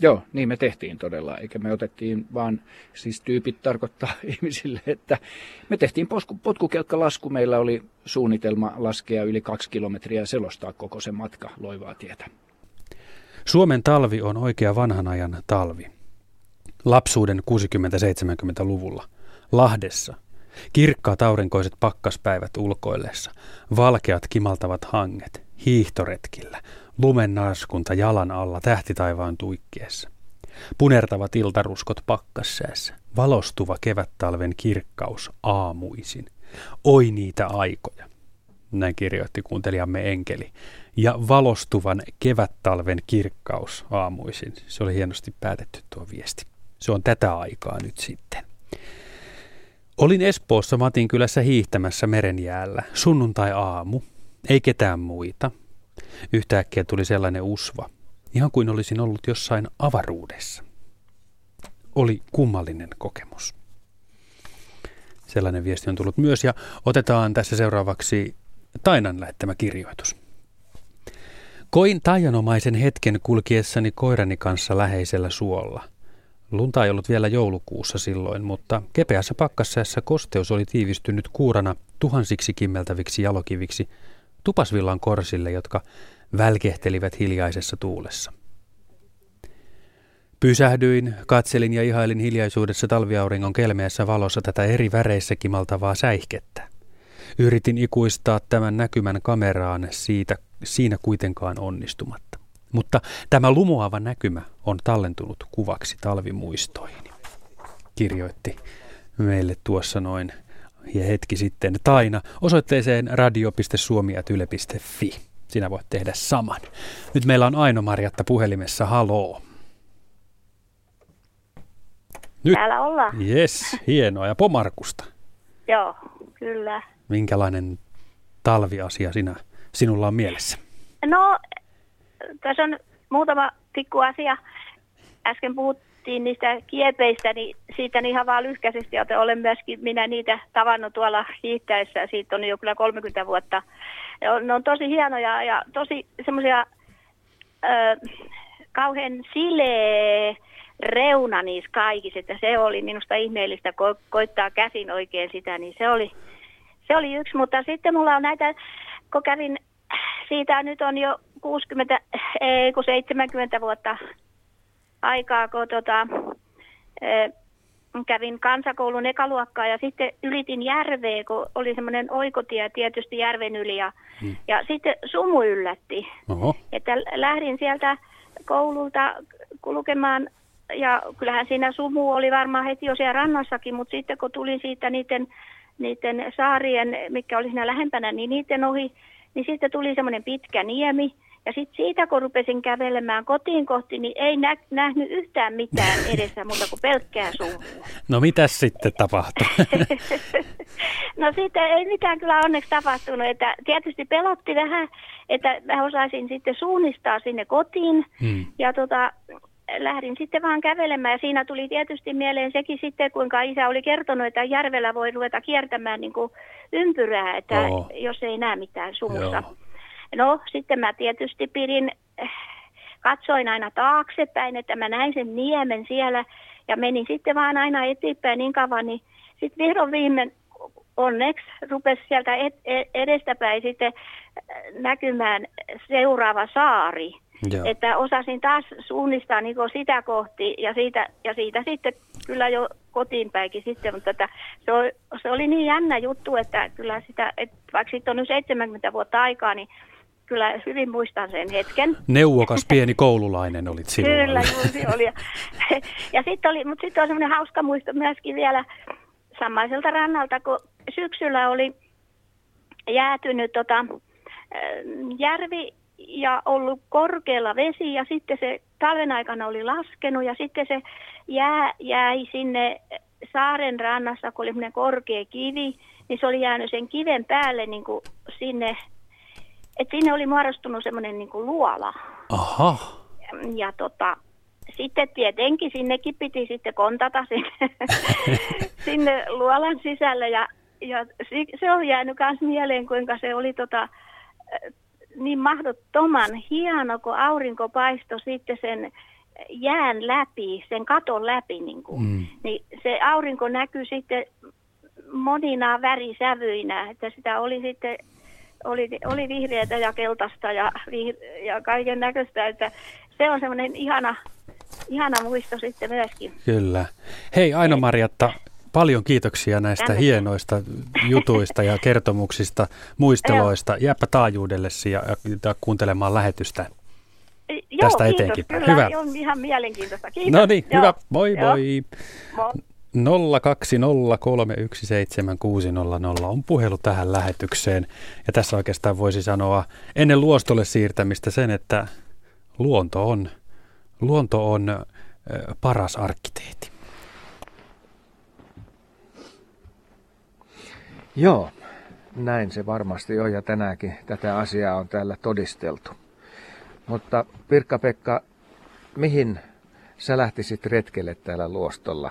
Joo, niin me tehtiin todella, eikä me otettiin vaan, siis tyypit tarkoittaa ihmisille, että me tehtiin potkukelkkalasku, meillä oli suunnitelma laskea yli kaksi kilometriä ja selostaa koko se matka loivaa tietä. Suomen talvi on oikea vanhan ajan talvi. Lapsuuden 60-70-luvulla – Lahdessa. Kirkkaat aurinkoiset pakkaspäivät ulkoillessa, valkeat kimaltavat hanget, hiihtoretkillä, lumen narskunta jalan alla tähtitaivaan tuikkeessa. Punertavat iltaruskot pakkassäässä, valostuva kevättalven kirkkaus aamuisin. Oi niitä aikoja. Näin kirjoitti kuuntelijamme Enkeli. Ja valostuvan kevättalven kirkkaus aamuisin. Se oli hienosti päätetty tuo viesti. Se on tätä aikaa nyt sitten. Olin Espoossa Matin kylässä hiihtämässä merenjäällä. Sunnuntai-aamu. Ei ketään muita. Yhtäkkiä tuli sellainen usva. Ihan kuin olisin ollut jossain avaruudessa. oli kummallinen kokemus. Sellainen viesti on tullut myös ja otetaan tässä seuraavaksi Tainan lähettämä kirjoitus. Koin taianomaisen hetken kulkiessani koirani kanssa läheisellä suolla. Lunta ei ollut vielä joulukuussa silloin, mutta kepeässä pakkassässä kosteus oli tiivistynyt kuurana tuhansiksi kimmeltäviksi jalokiviksi tupasvillan korsille, jotka välkehtelivät hiljaisessa tuulessa. Pysähdyin, katselin ja ihailin hiljaisuudessa talviauringon kelmeässä valossa tätä eri väreissä kimaltavaa säihkettä. Yritin ikuistaa tämän näkymän kameraan siitä, siinä kuitenkaan onnistumatta. Mutta tämä lumoava näkymä on tallentunut kuvaksi talvimuistoihin. Kirjoitti meille tuossa noin ja hetki sitten Taina osoitteeseen radio.suomi.yle.fi. Sinä voit tehdä saman. Nyt meillä on Aino Marjatta puhelimessa. Haloo. Nyt. Täällä ollaan. Yes, hienoa. Ja Pomarkusta. Joo, kyllä. Minkälainen talviasia sinä, sinulla on mielessä? No, tässä on muutama tikku asia. Äsken puhuttiin niistä kiepeistä, niin siitä niin ihan vaan lyhkäisesti, että olen myöskin minä niitä tavannut tuolla hiihtäessä. Siitä on jo kyllä 30 vuotta. Ne on tosi hienoja ja tosi semmoisia kauhean silee reuna niissä kaikissa, että se oli minusta ihmeellistä ko- koittaa käsin oikein sitä, niin se oli, se oli yksi, mutta sitten mulla on näitä, kun kävin, siitä nyt on jo 60, ei kun 70 vuotta aikaa, kun tota, kävin kansakoulun ekaluokkaa ja sitten ylitin järveä, kun oli semmoinen oikotie tietysti järven yli ja, hmm. ja sitten sumu yllätti. Oho. Että lähdin sieltä koululta kulkemaan ja kyllähän siinä sumu oli varmaan heti jo siellä rannassakin, mutta sitten kun tulin siitä niiden, niiden saarien, mikä oli siinä lähempänä, niin niiden ohi, niin sitten tuli semmoinen pitkä niemi. Ja sitten siitä, kun rupesin kävelemään kotiin kohti, niin ei nä- nähnyt yhtään mitään edessä muuta kuin pelkkää sumua. No mitä sitten tapahtui? no sitten ei mitään kyllä onneksi tapahtunut. Että tietysti pelotti vähän, että mä osaisin sitten suunnistaa sinne kotiin. Hmm. Ja tota, lähdin sitten vaan kävelemään ja siinä tuli tietysti mieleen sekin sitten, kuinka isä oli kertonut, että järvellä voi ruveta kiertämään niin kuin ympyrää, että Oho. jos ei näe mitään sumussa. Joo. No sitten mä tietysti pidin, katsoin aina taaksepäin, että mä näin sen niemen siellä ja menin sitten vaan aina eteenpäin niin kauan, niin sitten vihdoin viimein onneksi rupesi sieltä edestäpäin sitten näkymään seuraava saari. Joo. Että osasin taas suunnistaa niin sitä kohti ja siitä, ja siitä sitten kyllä jo kotiin päinkin sitten, mutta että se, oli, se oli niin jännä juttu, että kyllä sitä, että vaikka sitten on nyt 70 vuotta aikaa, niin kyllä hyvin muistan sen hetken. Neuvokas pieni koululainen olit silloin. Kyllä, juuri oli. Ja, ja sitten oli, mutta sitten on semmoinen hauska muisto myöskin vielä samaiselta rannalta, kun syksyllä oli jäätynyt tota, järvi ja ollut korkealla vesi ja sitten se talven aikana oli laskenut ja sitten se jää jäi sinne saaren rannassa, kun oli korkea kivi, niin se oli jäänyt sen kiven päälle niin kuin sinne, että sinne oli muodostunut semmoinen niin kuin luola. Aha. Ja, ja tota, sitten tietenkin sinnekin piti sitten kontata sinne, sinne luolan sisälle ja, ja se on jäänyt myös mieleen, kuinka se oli tota, niin mahdottoman hieno, kun aurinko paistoi sitten sen jään läpi, sen katon läpi, niin, kuin, mm. niin se aurinko näkyy sitten monina värisävyinä, että sitä oli sitten oli, oli vihreätä ja keltaista ja, ja kaiken näköistä, että se on semmoinen ihana, ihana muisto sitten myöskin. Kyllä. Hei Aino-Marjatta, Paljon kiitoksia näistä Tänne. hienoista jutuista ja kertomuksista, muisteloista. Jääpä taajuudellesi ja, ja kuuntelemaan lähetystä Joo, tästä kiitos, eteenkin. Kyllä, hyvä. on ihan mielenkiintoista. Kiitos. No niin, hyvä. Moi Joo. moi. moi. 020317600 on puhelu tähän lähetykseen. Ja tässä oikeastaan voisi sanoa ennen luostolle siirtämistä sen, että luonto on, luonto on paras arkkiteetti. Joo, näin se varmasti on ja tänäänkin tätä asiaa on täällä todisteltu. Mutta Pirkka-Pekka, mihin sä lähtisit retkelle täällä luostolla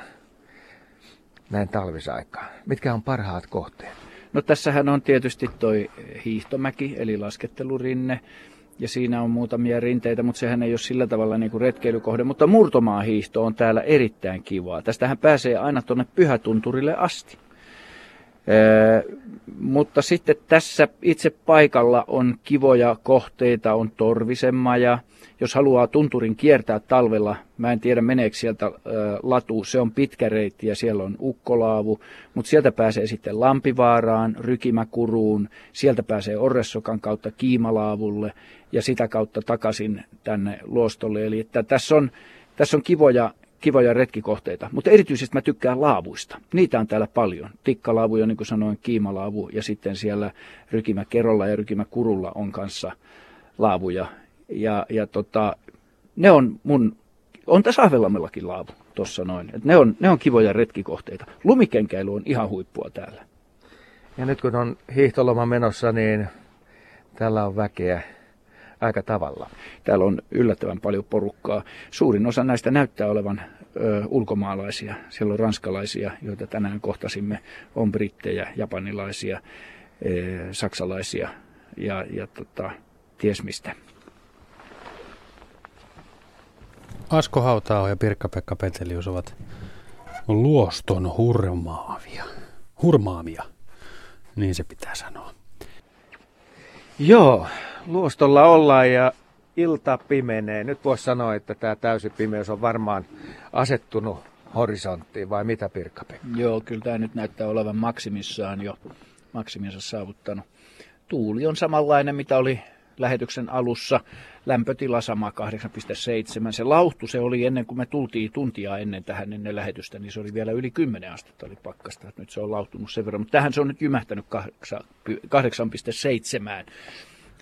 näin talvisaikaan? Mitkä on parhaat kohteet? No tässähän on tietysti toi hiihtomäki, eli laskettelurinne, ja siinä on muutamia rinteitä, mutta sehän ei ole sillä tavalla niin kuin retkeilykohde. Mutta murtomaahiihto on täällä erittäin kivaa. Tästähän pääsee aina tuonne Pyhätunturille asti. Ee, mutta sitten tässä itse paikalla on kivoja kohteita, on Torvisenmaja, jos haluaa tunturin kiertää talvella, mä en tiedä meneekö sieltä ä, latu, se on pitkä reitti ja siellä on ukkolaavu, mutta sieltä pääsee sitten Lampivaaraan, Rykimäkuruun, sieltä pääsee Orressokan kautta Kiimalaavulle ja sitä kautta takaisin tänne luostolle. Eli että tässä on, tässä on kivoja, kivoja retkikohteita, mutta erityisesti mä tykkään laavuista. Niitä on täällä paljon. Tikkalaavu, niin kuin sanoin, kiimalaavu ja sitten siellä Rykimäkerolla ja Rykimäkurulla on kanssa laavuja, ja, ja tota, ne on mun, on tässä Ahvelammellakin laavu tuossa noin. Et ne, on, ne on kivoja retkikohteita. Lumikenkäily on ihan huippua täällä. Ja nyt kun on hiihtoloma menossa, niin täällä on väkeä aika tavalla. Täällä on yllättävän paljon porukkaa. Suurin osa näistä näyttää olevan ö, ulkomaalaisia. Siellä on ranskalaisia, joita tänään kohtasimme, on brittejä, japanilaisia, ö, saksalaisia ja, ja tota, ties mistä. Asko Hautao ja Pirkka-Pekka Petelius ovat luoston hurmaavia. Hurmaamia, niin se pitää sanoa. Joo, luostolla ollaan ja ilta pimenee. Nyt voisi sanoa, että tämä täysi pimeys on varmaan asettunut horisonttiin, vai mitä pirkka? Joo, kyllä tämä nyt näyttää olevan maksimissaan jo maksiminsa saavuttanut. Tuuli on samanlainen, mitä oli lähetyksen alussa lämpötila sama 8,7. Se lauhtu se oli ennen kuin me tultiin tuntia ennen tähän ennen lähetystä, niin se oli vielä yli 10 astetta oli pakkasta. Nyt se on lauhtunut sen verran, mutta tähän se on nyt jymähtänyt 8,7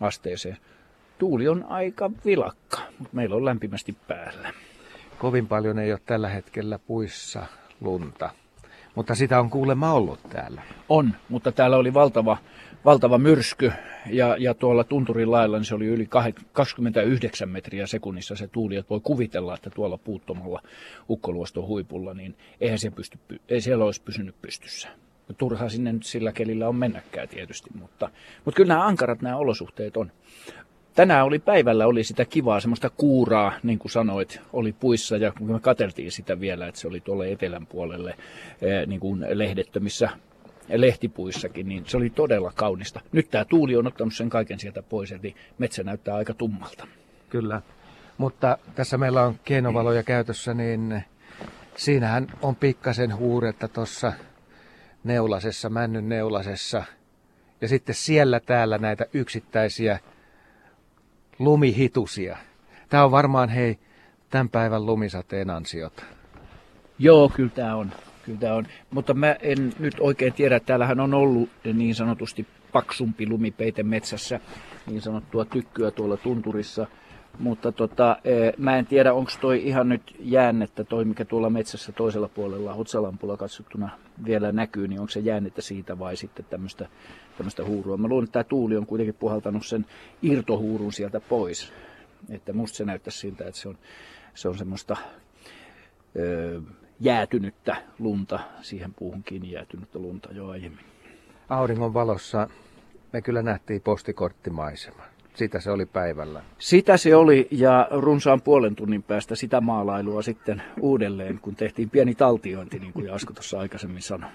asteeseen. Tuuli on aika vilakka, mutta meillä on lämpimästi päällä. Kovin paljon ei ole tällä hetkellä puissa lunta, mutta sitä on kuulemma ollut täällä. On, mutta täällä oli valtava valtava myrsky ja, ja tuolla tunturin lailla niin se oli yli 29 metriä sekunnissa se tuuli, että voi kuvitella, että tuolla puuttomalla ukkoluoston huipulla, niin eihän se pysty, ei siellä olisi pysynyt pystyssä. Turha sinne nyt sillä kelillä on mennäkään tietysti, mutta, mutta kyllä nämä ankarat nämä olosuhteet on. Tänään oli päivällä oli sitä kivaa, semmoista kuuraa, niin kuin sanoit, oli puissa ja me katseltiin sitä vielä, että se oli tuolle etelän puolelle niin kuin lehdettömissä lehtipuissakin, niin se oli todella kaunista. Nyt tämä tuuli on ottanut sen kaiken sieltä pois, eli metsä näyttää aika tummalta. Kyllä, mutta tässä meillä on keinovaloja käytössä, niin siinähän on pikkasen huuretta tuossa neulasessa, männyn neulasessa. Ja sitten siellä täällä näitä yksittäisiä lumihitusia. Tämä on varmaan hei tämän päivän lumisateen ansiota. Joo, kyllä tämä on. Kyllä tämä on. Mutta mä en nyt oikein tiedä, täällähän on ollut niin sanotusti paksumpi lumipeite metsässä, niin sanottua tykkyä tuolla tunturissa. Mutta tota, e, mä en tiedä, onko toi ihan nyt jäännettä, toi mikä tuolla metsässä toisella puolella otsalampulla katsottuna vielä näkyy, niin onko se jäännettä siitä vai sitten tämmöistä tämmöistä huurua. Mä luulen, että tämä tuuli on kuitenkin puhaltanut sen irtohuurun sieltä pois. Että musta se näyttää siltä, että se on, se on semmoista öö, jäätynyttä lunta, siihen puuhun kiinni jäätynyttä lunta jo aiemmin. Auringon valossa me kyllä nähtiin postikorttimaisema. Sitä se oli päivällä. Sitä se oli ja runsaan puolen tunnin päästä sitä maalailua sitten uudelleen, kun tehtiin pieni taltiointi, niin kuin Asko tuossa aikaisemmin sanoi.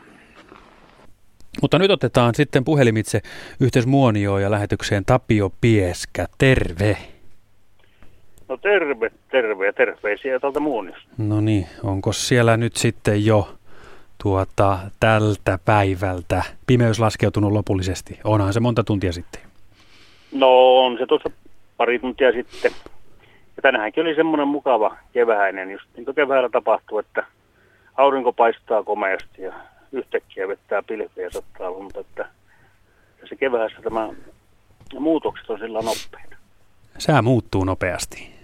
Mutta nyt otetaan sitten puhelimitse yhteys Muonioon ja lähetykseen Tapio Pieskä. Terve! No terve, terve ja terveisiä tuolta Muunista. No niin, onko siellä nyt sitten jo tuota, tältä päivältä pimeys laskeutunut lopullisesti? Onhan se monta tuntia sitten. No on se tuossa pari tuntia sitten. Ja tänäänkin oli semmoinen mukava keväinen, just niin kuin keväällä tapahtuu, että aurinko paistaa komeasti ja yhtäkkiä vettää pilviä ja sattaa lunta. Että se keväässä tämä muutokset on sillä nopeita. Sää muuttuu nopeasti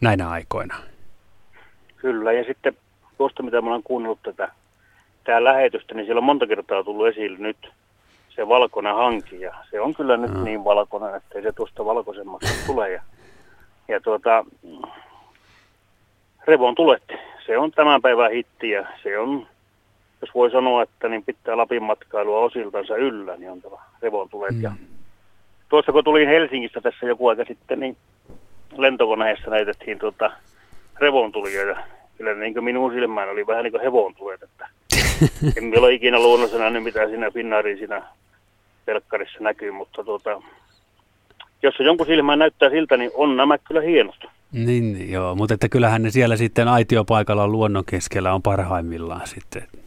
näinä aikoina. Kyllä, ja sitten tuosta mitä mä olen kuunnellut tätä tämä lähetystä, niin siellä on monta kertaa tullut esille nyt se valkoinen hanki, ja se on kyllä nyt no. niin valkoinen, että se tuosta valkoisemmasta tule. Ja, ja tuota, Revon tulet, se on tämän päivän hitti ja se on, jos voi sanoa, että niin pitää Lapin matkailua osiltansa yllä, niin on tämä Revon tulet. Mm. Ja tuossa kun tulin Helsingistä tässä joku aika sitten, niin lentokoneessa näytettiin tuota revontulijoita. Kyllä niin kuin minun silmään oli vähän niin kuin hevontulet, että en ole ikinä luonnossa nähnyt mitä siinä Finnaarin siinä telkkarissa näkyy, mutta tuota, jos se jonkun silmään näyttää siltä, niin on nämä kyllä hienosti. Niin, joo, mutta että kyllähän ne siellä sitten aitiopaikalla luonnon keskellä on parhaimmillaan sitten.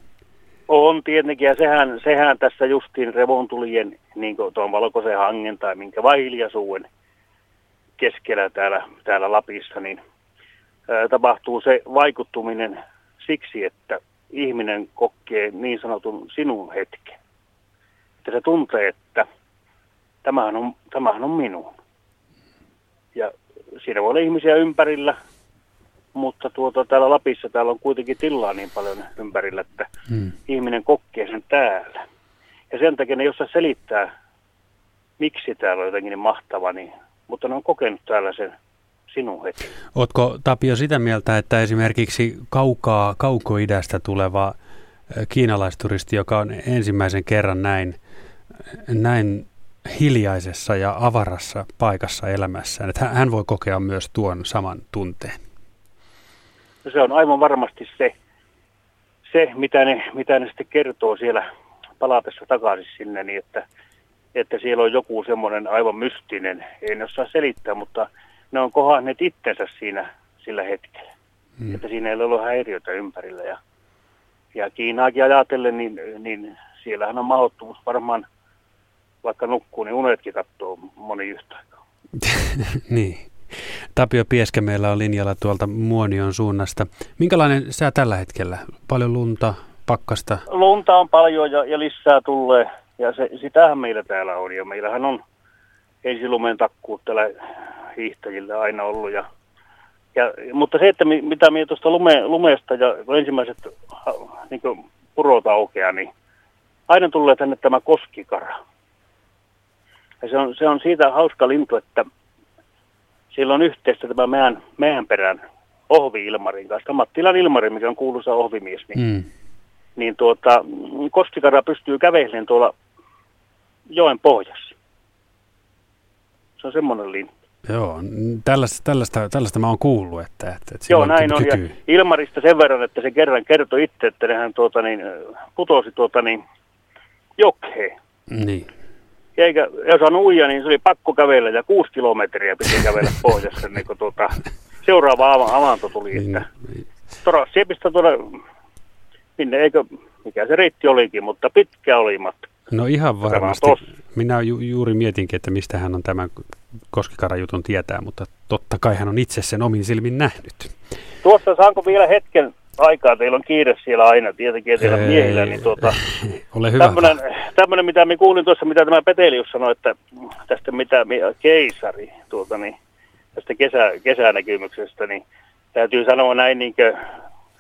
On tietenkin, ja sehän, sehän tässä justiin revontulien, niin kuin tuon valkoisen hangen tai minkä vai hiljaisuuden keskellä täällä, täällä Lapissa, niin ää, tapahtuu se vaikuttuminen siksi, että ihminen kokee niin sanotun sinun hetken. Että se tuntee, että tämähän on, tämähän on minun. Ja siinä voi olla ihmisiä ympärillä, mutta tuota, täällä Lapissa täällä on kuitenkin tilaa niin paljon ympärillä, että hmm. ihminen kokee sen täällä. Ja sen takia ne jossain selittää, miksi täällä on jotenkin niin mahtava, niin, mutta ne on kokenut täällä sen sinun heti. Oletko Tapio sitä mieltä, että esimerkiksi kaukaa, kaukoidästä tuleva kiinalaisturisti, joka on ensimmäisen kerran näin, näin hiljaisessa ja avarassa paikassa elämässään, että hän voi kokea myös tuon saman tunteen? No se on aivan varmasti se, se mitä, ne, mitä ne sitten kertoo siellä palatessa takaisin sinne, niin että, että siellä on joku semmoinen aivan mystinen, ei ne osaa selittää, mutta ne on kohdanneet itsensä siinä sillä hetkellä. Hmm. Että siinä ei ole häiriötä ympärillä. Ja, ja Kiinaakin ajatellen, niin, niin siellähän on mahdottomuus varmaan, vaikka nukkuu, niin unetkin katsoo moni yhtä aikaa. niin. Tapio Pieskä meillä on linjalla tuolta Muonion suunnasta. Minkälainen sää tällä hetkellä? Paljon lunta, pakkasta? Lunta on paljon ja, ja lisää tulee. Ja se, sitähän meillä täällä on. Ja meillähän on ensilumen takkuut täällä hiihtäjillä aina ollut. Ja, ja, mutta se, että mitä minä tuosta lume, lumesta ja kun ensimmäiset niin purot aukeaa, niin aina tulee tänne tämä koskikara. Ja se on, se on siitä hauska lintu, että sillä on yhteistä tämä meidän, meidän perän Ohvi-Ilmarin kanssa. Mattilan Ilmari, mikä on kuuluisa ohvimies, niin, mm. niin tuota, koskikara pystyy kävelemään tuolla joen pohjassa. Se on semmoinen lintu. Joo, tällaista, tällaista, tällaista mä oon kuullut, että, että, että Joo, näin on. Kyky. Ja Ilmarista sen verran, että se kerran kertoi itse, että hän tuota, niin, putosi tuota, niin, jokeen. Niin. Eikä osannut uija, niin se oli pakko kävellä ja kuusi kilometriä piti kävellä pohjassa, niin kun tuota, seuraava avanto tuli. Niin, että niin. Torassiepistä tuoda, minne eikö, mikä se reitti olikin, mutta pitkä oli matka. No ihan varmasti. Minä ju- juuri mietinkin, että mistä hän on tämän Koskikarajutun tietää, mutta totta kai hän on itse sen omin silmin nähnyt. Tuossa saanko vielä hetken aikaa, teillä on kiire siellä aina, tietenkin teillä miehillä, niin tuota, Ole hyvä. Tämmönen, tämmönen, mitä me kuulin tuossa, mitä tämä Petelius sanoi, että tästä mitä keisari, tuota, niin, tästä kesä, kesänäkymyksestä, niin täytyy sanoa näin niin kuin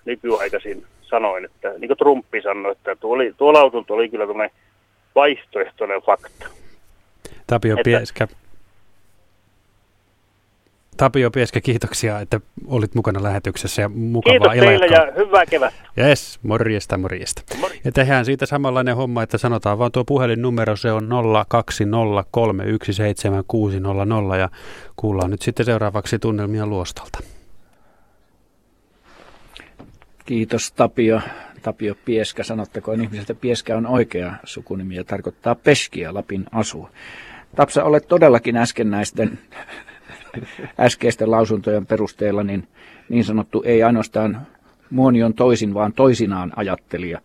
nykyaikaisin sanoin, että niin kuin Trumpi sanoi, että tuo, oli, tuo lausunto oli kyllä tämmöinen vaihtoehtoinen fakta. Tapio että, Pieskä, Tapio Pieske, kiitoksia, että olit mukana lähetyksessä ja mukavaa Kiitos teille ja hyvää kevättä. Yes, morjesta, morjesta. Morjesta. Ja tehdään siitä samanlainen homma, että sanotaan vaan tuo puhelinnumero, se on 0203176600 ja kuullaan nyt sitten seuraavaksi tunnelmia Luostalta. Kiitos Tapio. Tapio Pieskä, sanottakoon ihmiseltä Pieskä on oikea sukunimi ja tarkoittaa peskiä Lapin asua. Tapsa, olet todellakin äsken näisten äskeisten lausuntojen perusteella niin, niin sanottu ei ainoastaan muoni on toisin, vaan toisinaan ajattelija.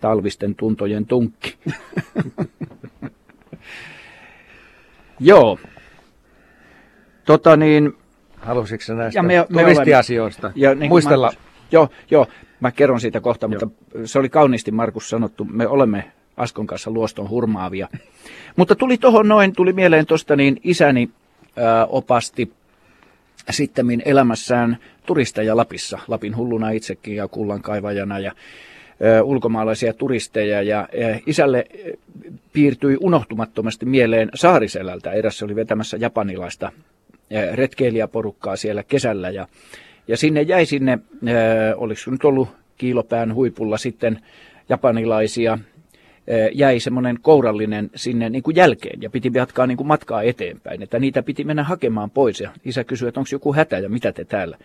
Talvisten tuntojen tunkki. Joo. Tota niin, Halusitko näistä ja me, me turistiasioista ja niin muistella? Markus, joo, joo, mä kerron siitä kohta, joo. mutta se oli kauniisti Markus sanottu. Me olemme Askon kanssa luoston hurmaavia. mutta tuli tuohon noin, tuli mieleen tuosta niin isäni opasti sitten elämässään turisteja Lapissa, Lapin hulluna itsekin ja kullankaivajana ja ulkomaalaisia turisteja. Ja isälle piirtyi unohtumattomasti mieleen Saariselältä. Erässä oli vetämässä japanilaista retkeilijäporukkaa siellä kesällä. Ja Ja sinne jäi sinne, oliko nyt ollut kiilopään huipulla sitten japanilaisia, jäi semmoinen kourallinen sinne niin kuin jälkeen ja piti jatkaa niin kuin matkaa eteenpäin. Että niitä piti mennä hakemaan pois ja isä kysyi, että onko joku hätä ja mitä te täällä.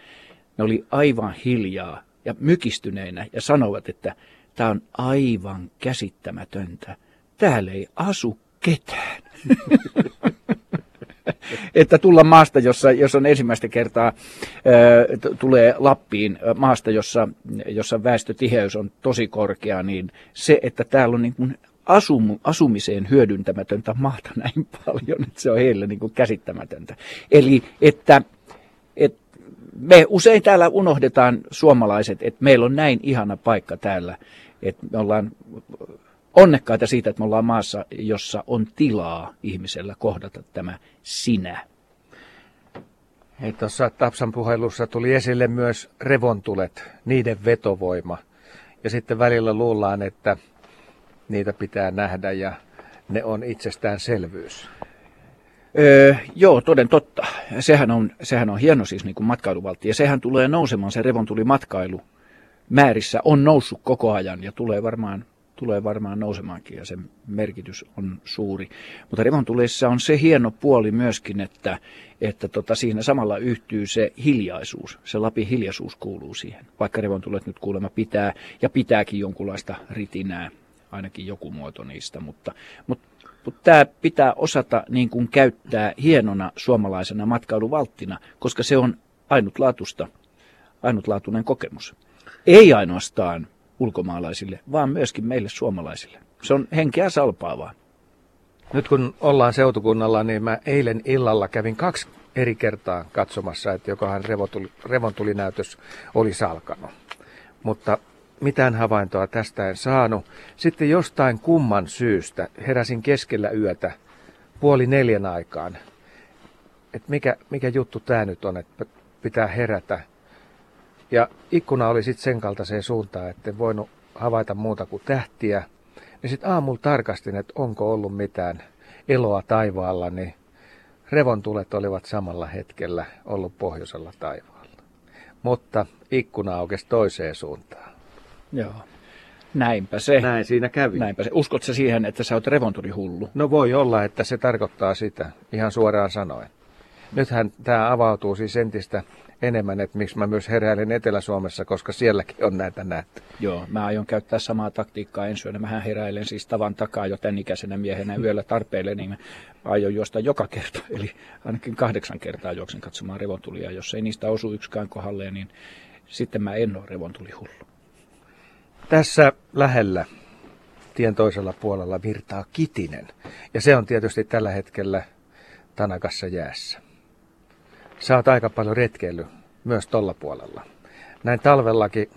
Ne oli aivan hiljaa ja mykistyneinä ja sanoivat, että tämä on aivan käsittämätöntä. Täällä ei asu ketään. että tulla maasta, jossa, jos on ensimmäistä kertaa, tulee Lappiin maasta, jossa, jossa väestötiheys on tosi korkea, niin se, että täällä on niin kuin asum, asumiseen hyödyntämätöntä maata näin paljon, että se on heille niin kuin käsittämätöntä. Eli että, että me usein täällä unohdetaan suomalaiset, että meillä on näin ihana paikka täällä, että me ollaan onnekkaita siitä, että me ollaan maassa, jossa on tilaa ihmisellä kohdata tämä sinä. Tuossa Tapsan puhelussa tuli esille myös revontulet, niiden vetovoima. Ja sitten välillä luullaan, että niitä pitää nähdä ja ne on itsestäänselvyys. Öö, joo, toden totta. Sehän on, sehän on hieno siis niin kuin matkailuvaltti. Ja sehän tulee nousemaan, se revontuli matkailu määrissä on noussut koko ajan ja tulee varmaan tulee varmaan nousemaankin ja sen merkitys on suuri. Mutta revontuleissa on se hieno puoli myöskin, että, että tota, siinä samalla yhtyy se hiljaisuus. Se Lapin hiljaisuus kuuluu siihen. Vaikka revontulet nyt kuulemma pitää ja pitääkin jonkunlaista ritinää, ainakin joku muoto niistä. Mutta, mutta, mutta tämä pitää osata niin kuin käyttää hienona suomalaisena matkailuvalttina, koska se on ainutlaatusta, ainutlaatuinen kokemus. Ei ainoastaan ulkomaalaisille, vaan myöskin meille suomalaisille. Se on henkeä salpaavaa. Nyt kun ollaan seutukunnalla, niin mä eilen illalla kävin kaksi eri kertaa katsomassa, että jokohan revontuli, revontulinäytös olisi alkanut. Mutta mitään havaintoa tästä en saanut. Sitten jostain kumman syystä heräsin keskellä yötä puoli neljän aikaan. Että mikä, mikä juttu tämä nyt on, että pitää herätä. Ja ikkuna oli sitten sen kaltaiseen suuntaan, että en voinut havaita muuta kuin tähtiä. Ja sitten aamulla tarkastin, että onko ollut mitään eloa taivaalla, niin revontulet olivat samalla hetkellä ollut pohjoisella taivaalla. Mutta ikkuna aukesi toiseen suuntaan. Joo. Näinpä se. Näin siinä kävi. Näinpä se. Uskot sä siihen, että sä oot revontulihullu? No voi olla, että se tarkoittaa sitä, ihan suoraan sanoen. Nythän tämä avautuu siis entistä enemmän, että miksi mä myös heräilen Etelä-Suomessa, koska sielläkin on näitä nähty. Joo, mä aion käyttää samaa taktiikkaa ensi yönä. Mähän heräilen siis tavan takaa jo tämän ikäisenä miehenä yöllä tarpeelle, niin mä aion juosta joka kerta. Eli ainakin kahdeksan kertaa juoksen katsomaan revontulia. Jos ei niistä osu yksikään kohdalle, niin sitten mä en ole revontulihullu. Tässä lähellä tien toisella puolella virtaa Kitinen. Ja se on tietysti tällä hetkellä Tanakassa jäässä. Sä oot aika paljon retkeily myös tuolla puolella. Näin talvellakin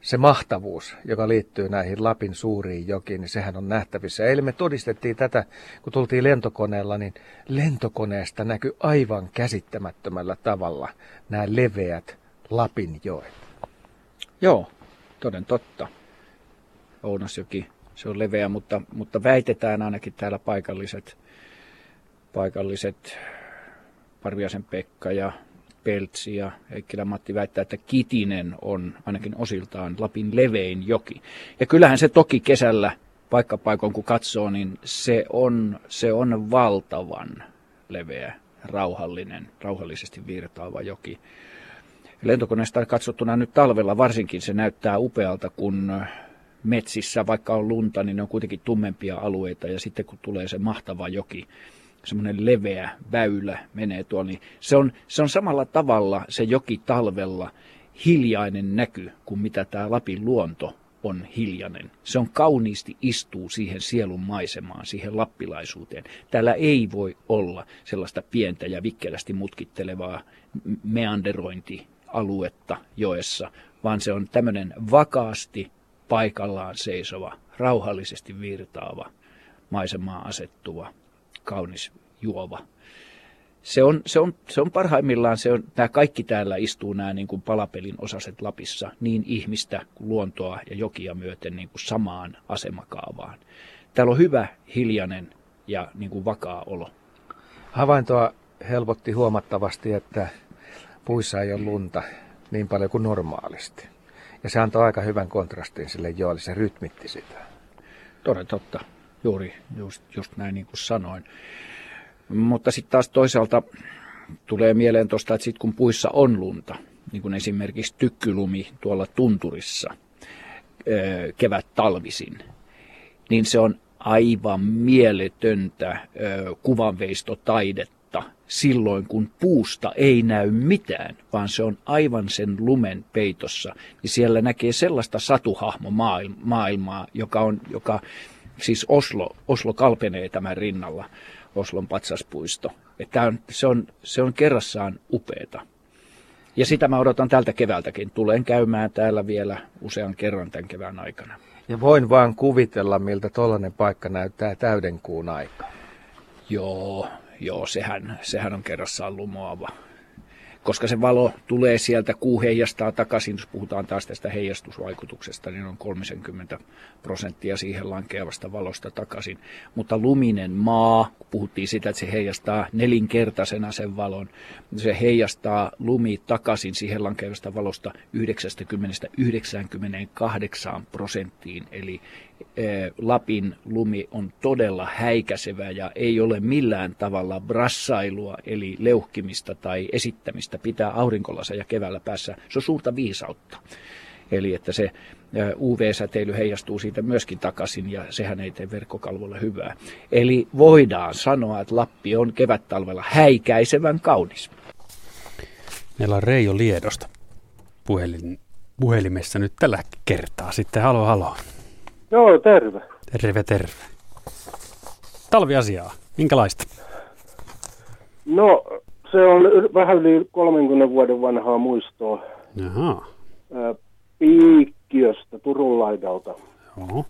se mahtavuus, joka liittyy näihin Lapin suuriin jokiin, niin sehän on nähtävissä. Eilen me todistettiin tätä, kun tultiin lentokoneella, niin lentokoneesta näkyy aivan käsittämättömällä tavalla nämä leveät Lapin joet. Joo, toden totta. Ounasjoki, se on leveä, mutta, mutta väitetään ainakin täällä paikalliset, paikalliset Parviasen Pekka ja Peltsi ja Heikkilä Matti väittää, että Kitinen on ainakin osiltaan Lapin levein joki. Ja kyllähän se toki kesällä paikkapaikoin kun katsoo, niin se on, se on valtavan leveä, rauhallinen, rauhallisesti virtaava joki. Lentokoneesta katsottuna nyt talvella varsinkin se näyttää upealta, kun metsissä, vaikka on lunta, niin ne on kuitenkin tummempia alueita ja sitten kun tulee se mahtava joki, semmoinen leveä väylä menee tuolla, niin se on, se on samalla tavalla se joki talvella hiljainen näky kuin mitä tämä Lapin luonto on hiljainen. Se on kauniisti istuu siihen sielun maisemaan, siihen lappilaisuuteen. Täällä ei voi olla sellaista pientä ja vikkelästi mutkittelevaa meanderointialuetta joessa, vaan se on tämmöinen vakaasti paikallaan seisova, rauhallisesti virtaava, maisemaan asettuva kaunis juova. Se on, se on, se on parhaimmillaan, se on, nämä kaikki täällä istuu nämä niin kuin palapelin osaset Lapissa, niin ihmistä kuin luontoa ja jokia myöten niin kuin samaan asemakaavaan. Täällä on hyvä, hiljainen ja niin kuin vakaa olo. Havaintoa helpotti huomattavasti, että puissa ei ole lunta niin paljon kuin normaalisti. Ja se antoi aika hyvän kontrastin sille joelle, se rytmitti sitä. Toden totta, juuri just, just näin niin kuin sanoin. Mutta sitten taas toisaalta tulee mieleen tuosta, että sit kun puissa on lunta, niin kuin esimerkiksi tykkylumi tuolla tunturissa kevät talvisin, niin se on aivan mieletöntä kuvanveistotaidetta silloin, kun puusta ei näy mitään, vaan se on aivan sen lumen peitossa. Niin siellä näkee sellaista satuhahmomaailmaa, joka on, joka, siis Oslo, Oslo kalpenee tämän rinnalla, Oslon patsaspuisto. Että on, se, on, se on kerrassaan upeeta. Ja sitä mä odotan tältä keväältäkin. Tulen käymään täällä vielä usean kerran tämän kevään aikana. Ja voin vaan kuvitella, miltä tollainen paikka näyttää täydenkuun aika. Joo, joo, sehän, sehän on kerrassaan lumoava koska se valo tulee sieltä, kuu heijastaa takaisin, jos puhutaan taas tästä heijastusvaikutuksesta, niin on 30 prosenttia siihen lankeavasta valosta takaisin. Mutta luminen maa, puhuttiin sitä, että se heijastaa nelinkertaisena sen valon, se heijastaa lumi takaisin siihen lankeavasta valosta 90-98 prosenttiin, eli Lapin lumi on todella häikäisevä ja ei ole millään tavalla brassailua, eli leuhkimista tai esittämistä pitää aurinkolaseja keväällä päässä. Se on suurta viisautta. Eli että se UV-säteily heijastuu siitä myöskin takaisin ja sehän ei tee verkkokalvolle hyvää. Eli voidaan sanoa, että Lappi on kevättalvella häikäisevän kaunis. Meillä on Reijo Liedosta puhelin, puhelimessa nyt tällä kertaa. Sitten halo halo. Joo, terve. Terve, terve. Talviasiaa, minkälaista? No, se on vähän yli 30 vuoden vanhaa muistoa. Jaha. Piikkiöstä, Turun laidalta. Joo.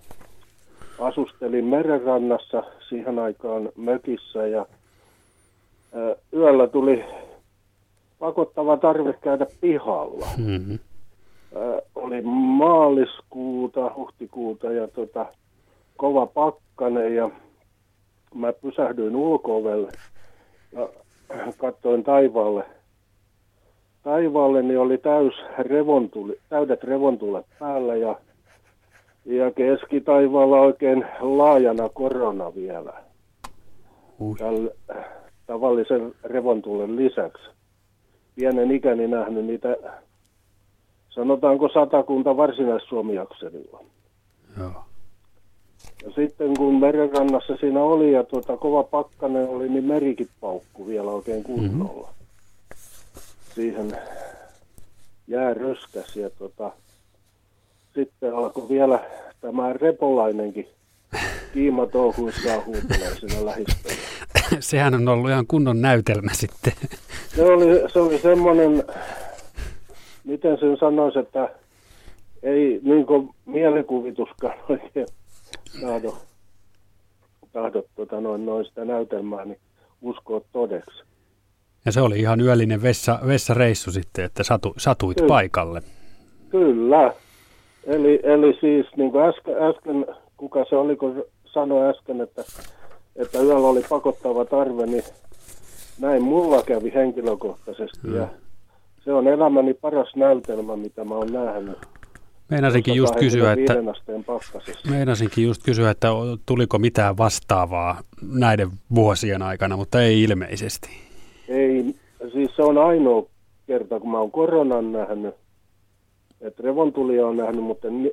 Asustelin merenrannassa siihen aikaan mökissä ja yöllä tuli pakottava tarve käydä pihalla. Mm-hmm oli maaliskuuta, huhtikuuta ja tota, kova pakkane ja mä pysähdyin ulkoovelle ja katsoin taivaalle. Taivaalle niin oli täys revontuli, täydet revontulet päällä ja, ja keskitaivaalla oikein laajana korona vielä. Uh. Tällä tavallisen revontulen lisäksi. Pienen ikäni nähnyt niitä sanotaanko satakunta varsinais-Suomi-akselilla. Joo. Ja sitten kun merenrannassa siinä oli ja tuota, kova pakkanen oli, niin merikin paukku vielä oikein kunnolla. Mm-hmm. Siihen jää röskäs ja tuota, sitten alkoi vielä tämä repolainenkin kiima touhuissaan huutelee siinä lähistöllä. Sehän on ollut ihan kunnon näytelmä sitten. Se oli, se oli semmoinen miten sen sanoisi, että ei niin kuin mielikuvituskaan oikein tahdo, tahdo tota noin, noin sitä näytelmää niin uskoa todeksi. Ja se oli ihan yöllinen vessa, vessareissu sitten, että satu, satuit Kyllä. paikalle. Kyllä. Eli, eli siis niin kuin äsken, äsken, kuka se oli, kun sanoi äsken, että, että yöllä oli pakottava tarve, niin näin mulla kävi henkilökohtaisesti. Hmm. Ja se on elämäni paras näytelmä, mitä mä oon nähnyt. Meinasinkin just kysyä, että, meinasinkin just kysyä, että tuliko mitään vastaavaa näiden vuosien aikana, mutta ei ilmeisesti. Ei, siis se on ainoa kerta, kun mä oon koronan nähnyt, että revontulia on nähnyt, mutta en,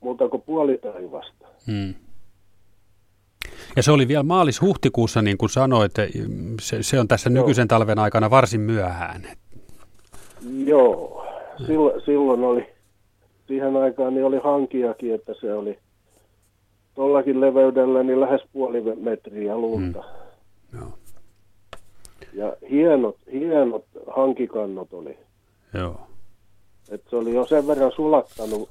muuta kuin puoli taivasta. Hmm. Ja se oli vielä maalis-huhtikuussa, niin kuin sanoit, se, se on tässä nykyisen talven aikana varsin myöhään. Joo, silloin, silloin oli, siihen aikaan niin oli hankiakin, että se oli tuollakin leveydellä niin lähes puoli metriä lunta. Mm. Joo. Ja hienot, hienot hankikannot oli. Joo. Et se oli jo sen verran sulattanut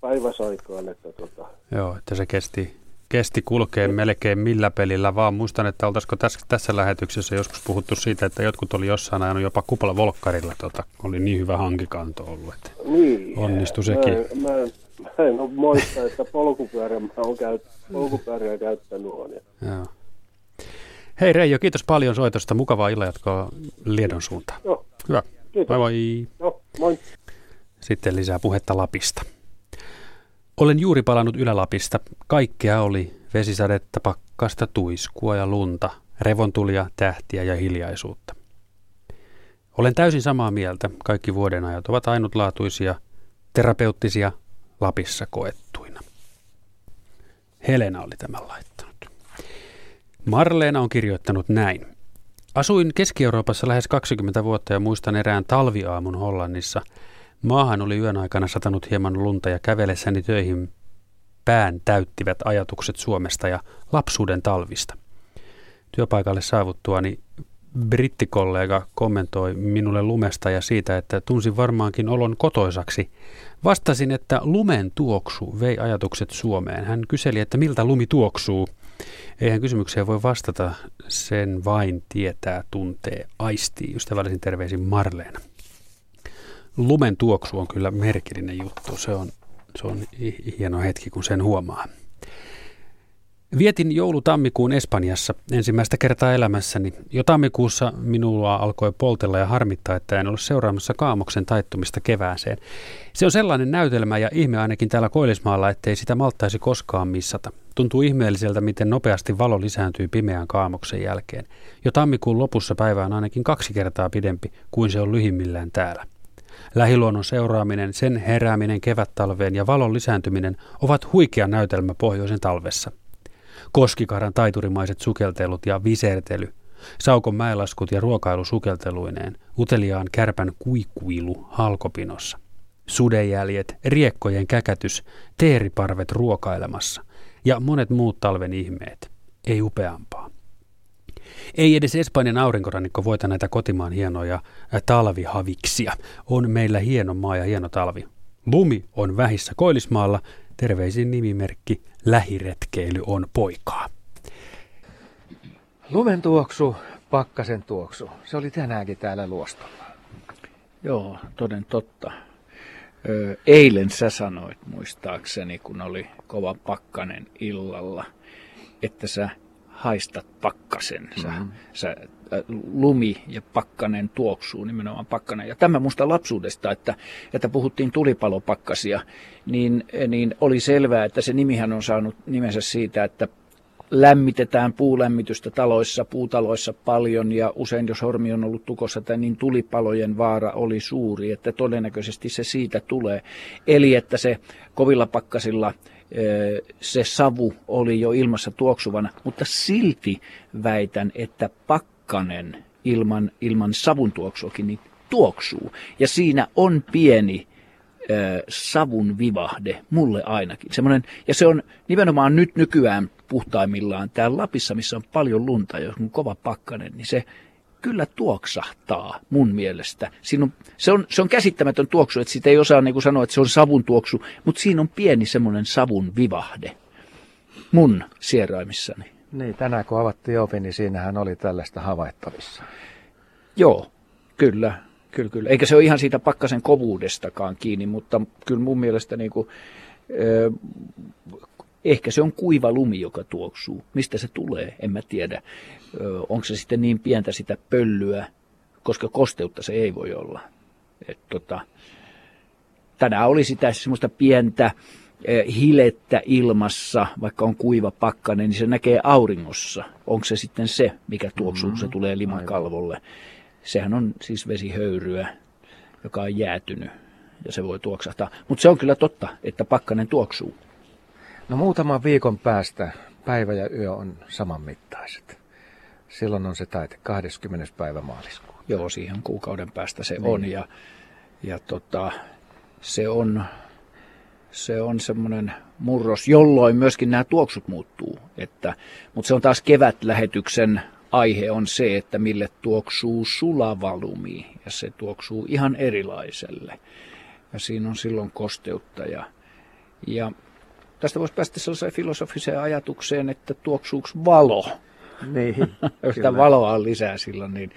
päiväsaikaan, että tota... Joo, että se kesti kesti kulkea melkein millä pelillä vaan. Muistan, että oltaisiko tässä, tässä lähetyksessä joskus puhuttu siitä, että jotkut oli jossain ajanut jopa kupla volkkarilla. Tota, oli niin hyvä hankikanto ollut, että niin, onnistui sekin. Mä, mä, mä en ole muista, että polkupyörä mä olen käyt, polkupyörää käyttänyt on. Joo. Hei Reijo, kiitos paljon soitosta. Mukavaa illanjatkoa Liedon suuntaan. Joo, Hyvä. Kiitos. Moi moi. No, moi. Sitten lisää puhetta Lapista. Olen juuri palannut Ylä-Lapista. Kaikkea oli vesisadetta, pakkasta, tuiskua ja lunta, revontulia, tähtiä ja hiljaisuutta. Olen täysin samaa mieltä. Kaikki vuodenajat ovat ainutlaatuisia, terapeuttisia, Lapissa koettuina. Helena oli tämän laittanut. Marleena on kirjoittanut näin. Asuin Keski-Euroopassa lähes 20 vuotta ja muistan erään talviaamun Hollannissa. Maahan oli yön aikana satanut hieman lunta ja kävelessäni töihin pään täyttivät ajatukset Suomesta ja lapsuuden talvista. Työpaikalle saavuttuani brittikollega kommentoi minulle lumesta ja siitä, että tunsin varmaankin olon kotoisaksi. Vastasin, että lumen tuoksu vei ajatukset Suomeen. Hän kyseli, että miltä lumi tuoksuu. Eihän kysymykseen voi vastata, sen vain tietää, tuntee, aistii. Ystävällisin terveisin Marleena. Lumen tuoksu on kyllä merkillinen juttu. Se on, se on hieno hetki, kun sen huomaa. Vietin joulu-tammikuun Espanjassa ensimmäistä kertaa elämässäni. Jo tammikuussa minulla alkoi poltella ja harmittaa, että en ollut seuraamassa kaamoksen taittumista kevääseen. Se on sellainen näytelmä ja ihme ainakin täällä Koillismaalla, ettei sitä malttaisi koskaan missata. Tuntuu ihmeelliseltä, miten nopeasti valo lisääntyy pimeän kaamoksen jälkeen. Jo tammikuun lopussa päivä on ainakin kaksi kertaa pidempi kuin se on lyhimmillään täällä. Lähiluonnon seuraaminen, sen herääminen kevättalveen ja valon lisääntyminen ovat huikea näytelmä pohjoisen talvessa – koskikaran taiturimaiset sukeltelut ja visertely, saukon mäelaskut ja ruokailu sukelteluineen, uteliaan kärpän kuikuilu halkopinossa, sudejäljet, riekkojen käkätys, teeriparvet ruokailemassa ja monet muut talven ihmeet. Ei upeampaa. Ei edes Espanjan aurinkorannikko voita näitä kotimaan hienoja talvihaviksia. On meillä hieno maa ja hieno talvi. Lumi on vähissä Koillismaalla Terveisin nimimerkki Lähiretkeily on poikaa. Lumen tuoksu, pakkasen tuoksu. Se oli tänäänkin täällä luostolla. Joo, toden totta. Ö, eilen sä sanoit muistaakseni, kun oli kova pakkanen illalla, että sä haistat pakkasen. Sä, mm-hmm. sä lumi ja pakkanen tuoksuu, nimenomaan pakkanen. Ja tämä musta lapsuudesta, että, että puhuttiin tulipalopakkasia, niin, niin oli selvää, että se nimihän on saanut nimensä siitä, että lämmitetään puulämmitystä taloissa, puutaloissa paljon ja usein jos hormi on ollut tukossa, niin tulipalojen vaara oli suuri, että todennäköisesti se siitä tulee. Eli että se kovilla pakkasilla se savu oli jo ilmassa tuoksuvana, mutta silti väitän, että pakkanen ilman, ilman savun tuoksuakin niin tuoksuu. Ja siinä on pieni äh, savun vivahde, mulle ainakin. Semmoinen, ja se on nimenomaan nyt nykyään puhtaimmillaan täällä Lapissa, missä on paljon lunta ja on kova pakkanen, niin se kyllä tuoksahtaa mun mielestä. Siinä on, se, on, se on käsittämätön tuoksu, että siitä ei osaa niin sanoa, että se on savun tuoksu, mutta siinä on pieni semmoinen savun vivahde mun sieraimissani. Niin, tänään kun avattiin ovi, niin siinähän oli tällaista havaittavissa. Joo, kyllä, kyllä, kyllä. Eikä se ole ihan siitä pakkasen kovuudestakaan kiinni, mutta kyllä mun mielestä niin kuin, Ehkä se on kuiva lumi, joka tuoksuu. Mistä se tulee, en mä tiedä. Onko se sitten niin pientä sitä pölyä, koska kosteutta se ei voi olla. Et tota, tänään oli sitä semmoista pientä hilettä ilmassa, vaikka on kuiva pakkanen, niin se näkee auringossa. Onko se sitten se, mikä tuoksuu, kun se mm-hmm. tulee limakalvolle. Sehän on siis vesihöyryä, joka on jäätynyt ja se voi tuoksahtaa. Mutta se on kyllä totta, että pakkanen tuoksuu. No muutaman viikon päästä päivä ja yö on saman mittaiset. Silloin on se taite 20. päivä maaliskuuta. Joo, siihen kuukauden päästä se niin. on ja, ja tota, se on, se on semmoinen murros, jolloin myöskin nämä tuoksut muuttuu. Että, mutta se on taas kevätlähetyksen aihe on se, että mille tuoksuu sulavalumi ja se tuoksuu ihan erilaiselle. Ja siinä on silloin kosteutta ja, ja Tästä voisi päästä sellaiseen filosofiseen ajatukseen, että tuoksuuko valo. Niin, Jos sitä valoa on lisää silloin, niin,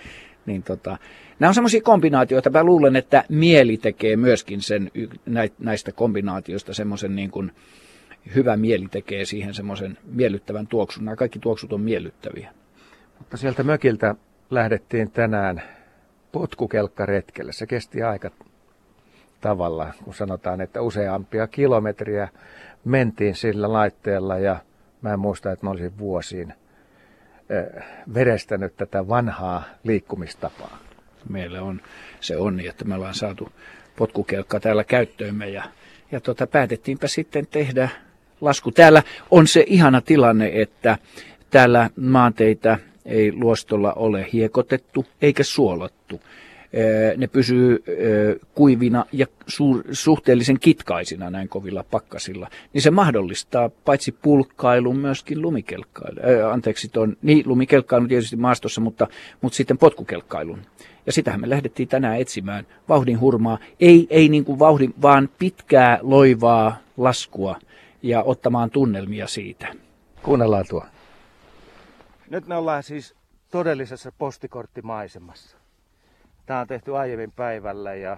niin tota, nämä on semmoisia kombinaatioita. Mä luulen, että mieli tekee myöskin sen, näistä kombinaatioista semmoisen niin kuin, hyvä mieli tekee siihen semmoisen miellyttävän tuoksun. Nämä kaikki tuoksut on miellyttäviä. Mutta sieltä mökiltä lähdettiin tänään potkukelkkaretkelle. Se kesti aika tavalla, kun sanotaan, että useampia kilometriä mentiin sillä laitteella ja mä en muista, että mä olisin vuosiin verestänyt tätä vanhaa liikkumistapaa. Meillä on se onni, että me ollaan saatu potkukelkka täällä käyttöömme ja, ja tota, päätettiinpä sitten tehdä lasku. Täällä on se ihana tilanne, että täällä maanteitä ei luostolla ole hiekotettu eikä suolattu ne pysyy kuivina ja suhteellisen kitkaisina näin kovilla pakkasilla, niin se mahdollistaa paitsi pulkkailun myöskin lumikelkkailun. Anteeksi, tuon, niin lumikelkkailun tietysti maastossa, mutta, mutta sitten potkukelkkailun. Ja sitähän me lähdettiin tänään etsimään vauhdin hurmaa. Ei, ei niin kuin vauhdin, vaan pitkää loivaa laskua ja ottamaan tunnelmia siitä. Kuunnellaan tuo. Nyt me ollaan siis todellisessa postikorttimaisemassa. Tämä on tehty aiemmin päivällä ja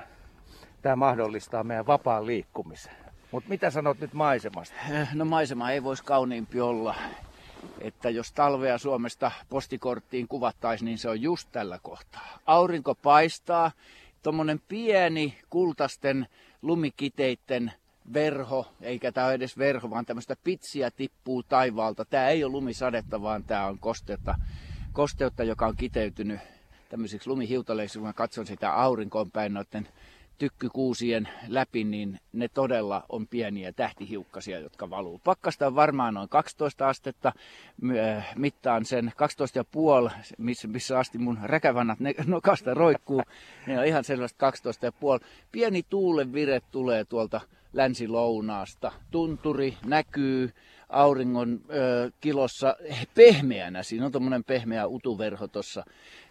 tämä mahdollistaa meidän vapaan liikkumisen. Mutta mitä sanot nyt maisemasta? Eh, no maisema ei voisi kauniimpi olla. Että jos talvea Suomesta postikorttiin kuvattaisiin, niin se on just tällä kohtaa. Aurinko paistaa, tuommoinen pieni kultasten lumikiteitten verho, eikä tämä ole edes verho, vaan tämmöistä pitsiä tippuu taivaalta. Tämä ei ole lumisadetta, vaan tämä on kosteutta, kosteutta joka on kiteytynyt tämmöisiksi lumihiutaleiksi, kun mä katson sitä aurinkoon päin noiden tykkykuusien läpi, niin ne todella on pieniä tähtihiukkasia, jotka valuu. Pakkasta on varmaan noin 12 astetta, mittaan sen 12,5, missä, missä asti mun räkävannat nokasta roikkuu, ne on ihan sellaista 12,5. Pieni tuulen vire tulee tuolta länsi-lounaasta. Tunturi näkyy, auringon ö, kilossa pehmeänä. Siinä on tuommoinen pehmeä utuverho tuossa,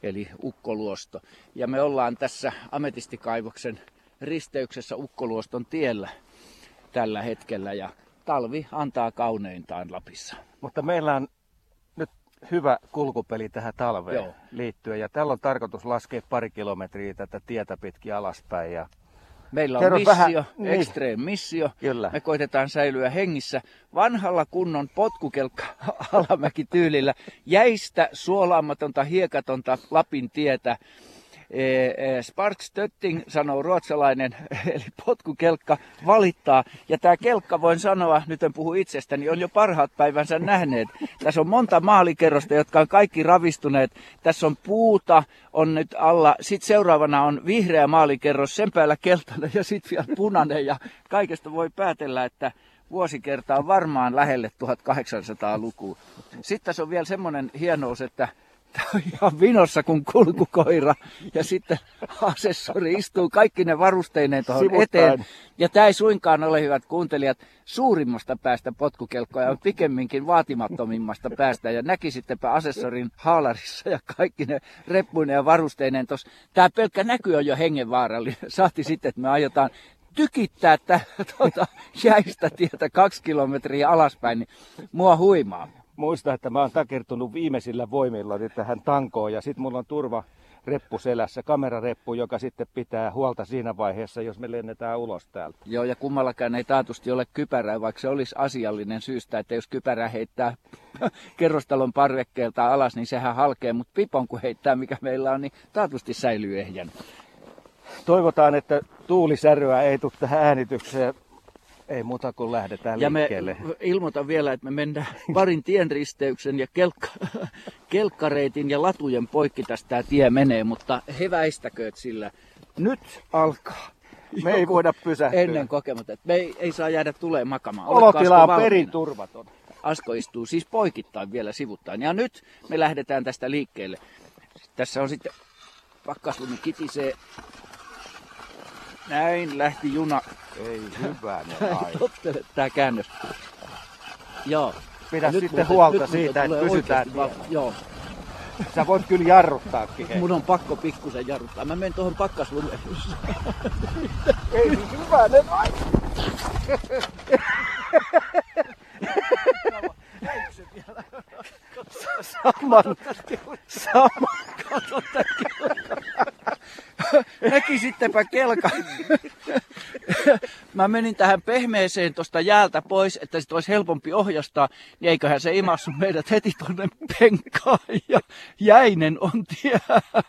eli ukkoluosto. Ja me ollaan tässä ametistikaivoksen risteyksessä ukkoluoston tiellä tällä hetkellä ja talvi antaa kauneintaan Lapissa. Mutta meillä on nyt hyvä kulkupeli tähän talveen Joo. liittyen ja tällä on tarkoitus laskea pari kilometriä tätä tietä pitkin alaspäin ja Meillä on Kerro missio, vähän, niin. extreme missio. Kyllä. Me koitetaan säilyä hengissä vanhalla kunnon potkukelkka alamäki tyylillä. Jäistä, suolaamatonta, hiekatonta Lapin tietä Spark Stötting, sanoo ruotsalainen, eli potkukelkka, valittaa. Ja tämä kelkka, voin sanoa, nyt en puhu itsestäni, on jo parhaat päivänsä nähneet. Tässä on monta maalikerrosta, jotka on kaikki ravistuneet. Tässä on puuta, on nyt alla. Sitten seuraavana on vihreä maalikerros, sen päällä keltainen ja sitten vielä punainen. Ja kaikesta voi päätellä, että vuosikerta on varmaan lähelle 1800-lukua. Sitten tässä on vielä semmoinen hienous, että Tämä on ihan vinossa kuin kulkukoira. Ja sitten asessori istuu kaikki ne varusteineen tuohon eteen. Ja tämä ei suinkaan ole, hyvät kuuntelijat, suurimmasta päästä potkukelkkoja, on pikemminkin vaatimattomimmasta päästä. Ja näkisittepä asessorin haalarissa ja kaikki ne reppuineen ja varusteineen tuossa. Tämä pelkkä näky on jo hengenvaarallinen. Saati sitten, että me aiotaan tykittää tätä tuota, jäistä tietä kaksi kilometriä alaspäin, niin mua huimaa muista, että mä oon takertunut viimeisillä voimilla tähän tankoon ja sitten mulla on turva reppu selässä, kamerareppu, joka sitten pitää huolta siinä vaiheessa, jos me lennetään ulos täältä. Joo, ja kummallakaan ei taatusti ole kypärää, vaikka se olisi asiallinen syystä, että jos kypärä heittää kerrostalon parvekkeelta alas, niin sehän halkee, mutta pipon kun heittää, mikä meillä on, niin taatusti säilyy ehjän. Toivotaan, että tuulisäröä ei tule tähän äänitykseen ei muuta kuin lähdetään ja liikkeelle. me ilmoitan vielä, että me mennään parin tienristeyksen ja kelkka, kelkkareitin ja latujen poikki tästä tämä tie menee, mutta he väistäkööt sillä. Nyt alkaa. Me ei voida pysähtyä. Ennen kokematta. Me ei, ei saa jäädä tulee makamaan. Olotila on perin turvaton. Asko istuu siis poikittain vielä sivuttain. Ja nyt me lähdetään tästä liikkeelle. Tässä on sitten pakkaslumi kitisee näin lähti juna. Ei hyvä ne Tottele tää käännös. Joo. Pidä sitten muuten, huolta nyt siitä, että pysytään. Va- joo. Sä voit kyllä jarruttaakin. Hei. Mun on pakko pikkusen jarruttaa. Mä menen tuohon pakkaslumeen. Ei hyvä ne vai. saman, saman, kato Näkisittepä kelka. Mä menin tähän pehmeeseen tuosta jäältä pois, että sit olisi helpompi ohjastaa, niin eiköhän se imassu meidät heti tonne penkkaan ja jäinen on tie.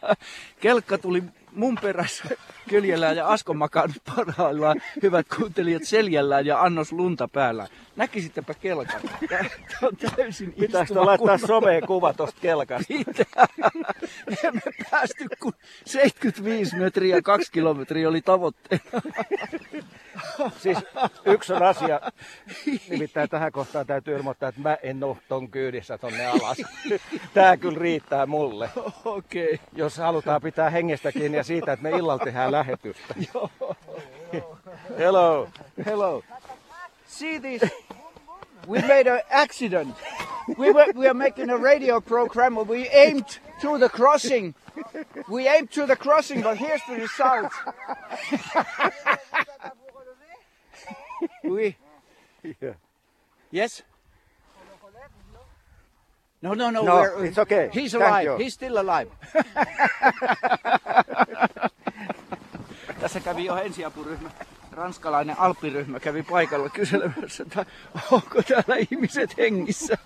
Kelkka tuli mun perässä köljellään ja Asko makaa nyt parhaillaan, hyvät kuuntelijat, seljällään ja annos lunta päällä. Näkisittepä kelkan. Tämä on täysin Pitäisikö laittaa someen kuva tosta kelkasta? Emme päästy, kun 75 metriä, kaksi kilometriä oli tavoitteena. Siis yksi on asia, nimittäin tähän kohtaan täytyy ilmoittaa, että mä en ole ton kyydissä tonne alas. Tää kyllä riittää mulle. Okei. Okay. Jos halutaan pitää hengestä kiinni ja siitä, että me illalla tehdään lähetystä. Hello. Hello. See this? We made an accident. We were, we are making a radio program. We aimed to the crossing. We aimed to the crossing, but here's the result. We. Yeah. Yes. No, no, no. No, we're- it's okay. He's Thank alive. you. He's still alive. Tässä kävi jo ensiapuryhmä, ranskalainen alppiryhmä kävi paikalla kyselemässä, että onko täällä ihmiset hengissä.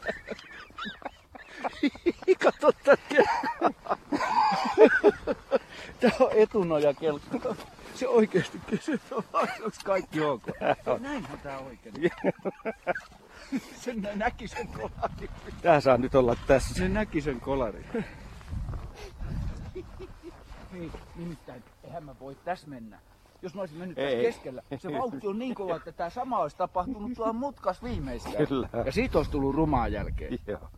Kato tätä. Tää on etunoja kelkka. Se oikeesti kysyy, onko kaikki ok. Näinhän tää oikein. Sen näki sen kolari. Tää saa nyt olla tässä. Ne näki sen kolari. Hei, nimittäin, eihän mä voi tässä mennä. Jos mä olisin mennyt tässä Ei. keskellä, se vauhti on niin kova, että tämä sama olisi tapahtunut tuolla mutkas viimeistään. Kyllä. Ja siitä olisi tullut rumaa jälkeen. Joo.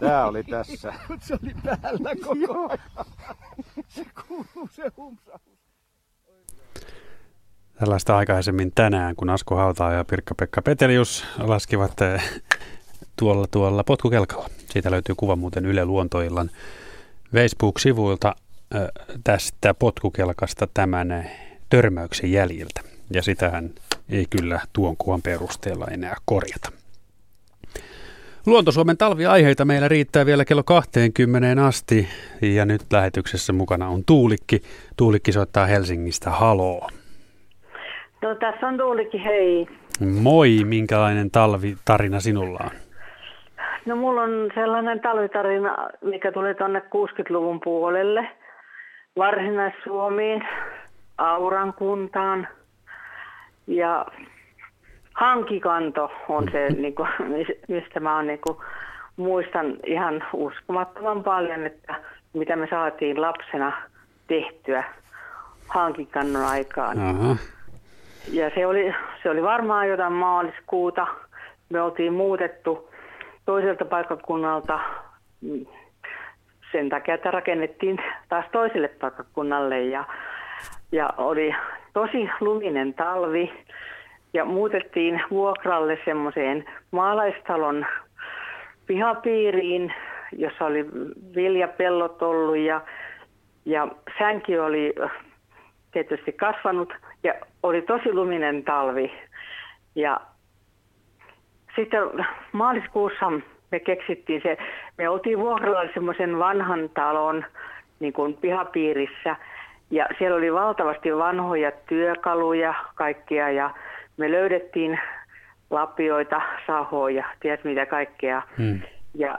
Tää oli tässä. Mut se oli päällä koko ajan. Se kuuluu se humsaus. Tällaista aikaisemmin tänään, kun Asko Hautaa ja Pirkka-Pekka Petelius laskivat eh, tuolla, tuolla potkukelkalla. Siitä löytyy kuva muuten Yle Luontoillan Facebook-sivuilta eh, tästä potkukelkasta tämän eh, törmäyksen jäljiltä. Ja sitähän ei kyllä tuon kuvan perusteella enää korjata. Luontosuomen talviaiheita meillä riittää vielä kello 20 asti ja nyt lähetyksessä mukana on Tuulikki. Tuulikki soittaa Helsingistä haloo. No tässä on Tuulikki, hei. Moi, minkälainen talvitarina sinulla on? No mulla on sellainen talvitarina, mikä tuli tuonne 60-luvun puolelle. Varsinais-Suomiin, Auran kuntaan. Ja hankikanto on se, niin kuin, mistä mä on, niin kuin, muistan ihan uskomattoman paljon, että mitä me saatiin lapsena tehtyä hankikannon aikaan. Aha. Ja se oli, se oli varmaan jotain maaliskuuta. Me oltiin muutettu toiselta paikkakunnalta mm, sen takia, että rakennettiin taas toiselle paikkakunnalle. Ja, ja oli tosi luminen talvi ja muutettiin vuokralle semmoiseen maalaistalon pihapiiriin, jossa oli viljapellot ollut ja, ja sänki oli tietysti kasvanut ja oli tosi luminen talvi. Ja sitten maaliskuussa me keksittiin se, me oltiin vuokralla semmoisen vanhan talon niin kuin pihapiirissä ja siellä oli valtavasti vanhoja työkaluja kaikkia ja me löydettiin lapioita, sahoja, tiedät mitä kaikkea. Hmm. Ja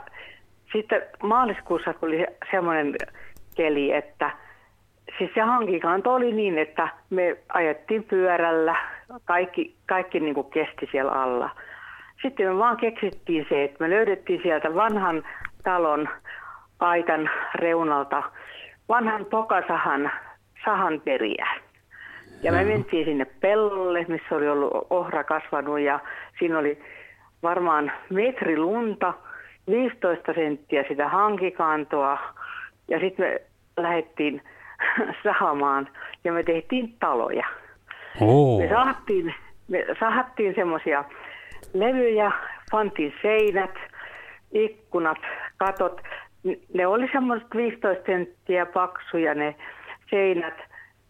sitten maaliskuussa tuli semmoinen keli, että siis se hankikanto oli niin, että me ajettiin pyörällä, kaikki, kaikki niin kuin kesti siellä alla. Sitten me vaan keksittiin se, että me löydettiin sieltä vanhan talon aitan reunalta vanhan pokasahan sahan periä. Ja me mentiin sinne pellolle, missä oli ollut ohra kasvanut ja siinä oli varmaan metri lunta, 15 senttiä sitä hankikantoa ja sitten me lähdettiin sahamaan ja me tehtiin taloja. Oo. Me sahattiin, me sahattiin semmoisia levyjä, pantiin seinät, ikkunat, katot. Ne oli semmoiset 15 senttiä paksuja ne seinät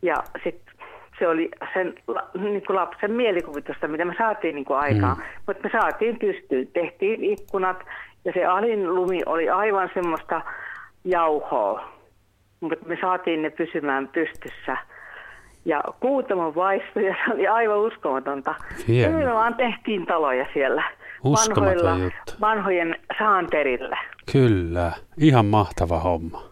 ja sitten se oli sen niin kuin lapsen mielikuvitusta, mitä me saatiin niin kuin aikaan. Mm. Mutta me saatiin pystyyn, tehtiin ikkunat ja se alin lumi oli aivan semmoista jauhoa. Mutta me saatiin ne pysymään pystyssä. Ja kuutamo vaihtui ja se oli aivan uskomatonta. Hienoa. Ja me vaan tehtiin taloja siellä vanhoilla, juttu. vanhojen saanterillä. Kyllä, ihan mahtava homma.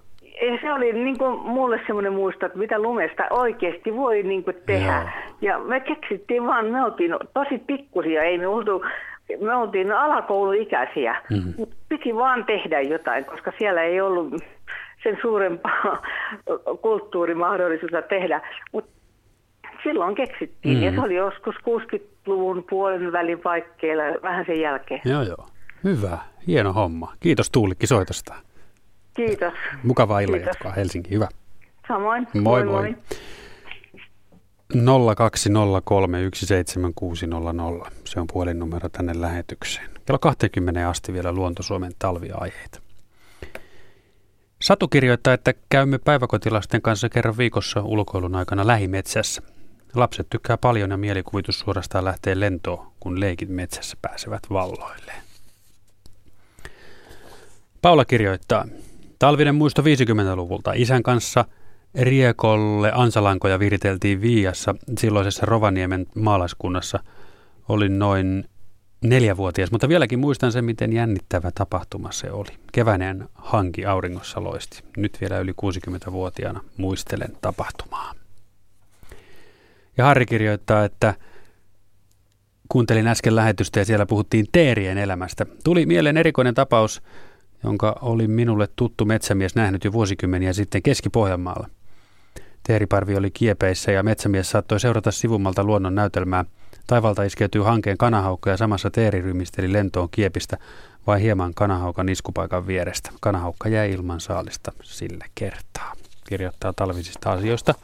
ja se oli niin kuin mulle semmoinen muisto, että mitä lumesta oikeasti voi niin kuin tehdä. Joo. Ja me keksittiin vaan, me oltiin tosi pikkusia, ei me oltu, me oltiin alakouluikäisiä, mutta piti vaan tehdä jotain, koska siellä ei ollut sen suurempaa kulttuurimahdollisuutta tehdä. Mutta silloin keksittiin mm. ja se oli joskus 60-luvun puolen välin paikkeilla vähän sen jälkeen. Joo, joo. Hyvä. Hieno homma. Kiitos Tuulikki soitosta. Kiitos. Mukavaa illan jatkoa Helsinki. Hyvä. Samoin. Moi moi. moi. 020317600. Se on puhelinnumero tänne lähetykseen. Kello 20 asti vielä Luonto Suomen talviaiheita. Satu kirjoittaa, että käymme päiväkotilasten kanssa kerran viikossa ulkoilun aikana lähimetsässä. Lapset tykkää paljon ja mielikuvitus suorastaan lähtee lentoon, kun leikit metsässä pääsevät valloilleen. Paula kirjoittaa, talvinen muisto 50-luvulta. Isän kanssa Riekolle ansalankoja viriteltiin Viiassa, silloisessa Rovaniemen maalaiskunnassa. Olin noin neljävuotias, mutta vieläkin muistan sen, miten jännittävä tapahtuma se oli. Keväinen hanki auringossa loisti. Nyt vielä yli 60-vuotiaana muistelen tapahtumaa. Ja Harri kirjoittaa, että kuuntelin äsken lähetystä ja siellä puhuttiin teerien elämästä. Tuli mieleen erikoinen tapaus, jonka oli minulle tuttu metsämies nähnyt jo vuosikymmeniä sitten Keski-Pohjanmaalla. Teeriparvi oli kiepeissä ja metsämies saattoi seurata sivumalta luonnon näytelmää. Taivalta iskeytyy hankeen kanahaukka ja samassa teeri rymisteli lentoon kiepistä vai hieman kanahaukan iskupaikan vierestä. Kanahaukka jäi ilman saalista sille kertaa. Kirjoittaa talvisista asioista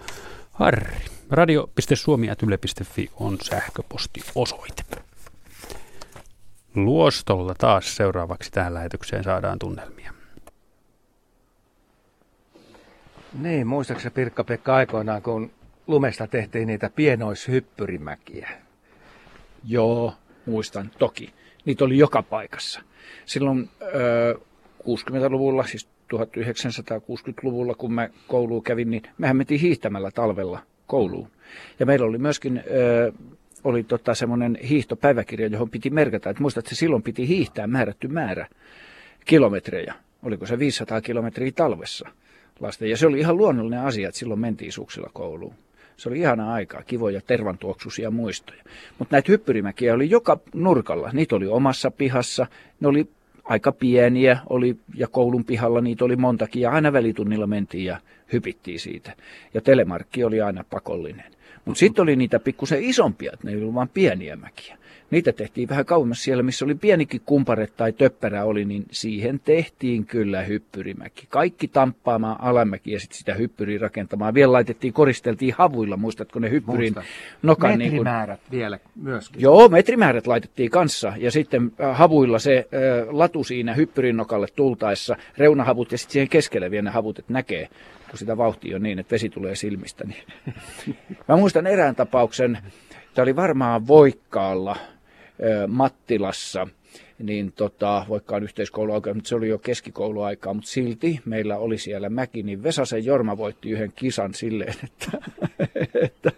Harri. Radio.suomi.yle.fi on sähköpostiosoite. Luostolla taas seuraavaksi tähän lähetykseen saadaan tunnelmia. Niin, muistaakseni Pirkka-Pekka aikoinaan, kun lumesta tehtiin niitä pienoishyppyrimäkiä? Joo, muistan toki. Niitä oli joka paikassa. Silloin ö, 60-luvulla, siis 1960-luvulla, kun mä kouluun kävin, niin mehän mentiin hiihtämällä talvella kouluun. Ja meillä oli myöskin ö, oli tota semmoinen hiihtopäiväkirja, johon piti merkata, että muistat, että silloin piti hiihtää määrätty määrä kilometrejä. Oliko se 500 kilometriä talvessa lasten. Ja se oli ihan luonnollinen asia, että silloin mentiin suksilla kouluun. Se oli ihana aikaa, kivoja tervantuoksuisia muistoja. Mutta näitä hyppyrimäkiä oli joka nurkalla. Niitä oli omassa pihassa, ne oli aika pieniä oli, ja koulun pihalla niitä oli montakin, ja aina välitunnilla mentiin ja hypittiin siitä. Ja telemarkki oli aina pakollinen. Mutta sitten oli niitä pikkusen isompia, että ne ei ollut vain pieniä mäkiä. Niitä tehtiin vähän kauemmas siellä, missä oli pienikin kumpare tai töppärä oli, niin siihen tehtiin kyllä hyppyrimäki. Kaikki tamppaamaan alamäki ja sitten sitä hyppyriä rakentamaan. Vielä laitettiin, koristeltiin havuilla, muistatko ne hyppyrin Muista. nokan? Metrimäärät niin kun... vielä myöskin. Joo, metrimäärät laitettiin kanssa ja sitten äh, havuilla se äh, latu siinä hyppyrin nokalle tultaessa, reunahavut ja sitten siihen keskelle vielä ne havut, että näkee kun sitä vauhtia on niin, että vesi tulee silmistä. Niin. Mä muistan erään tapauksen, tämä oli varmaan Voikkaalla, Mattilassa, niin tota, vaikka on yhteiskouluaikaa, mutta se oli jo keskikouluaikaa, mutta silti meillä oli siellä mäki, niin Vesasen Jorma voitti yhden kisan silleen, että, että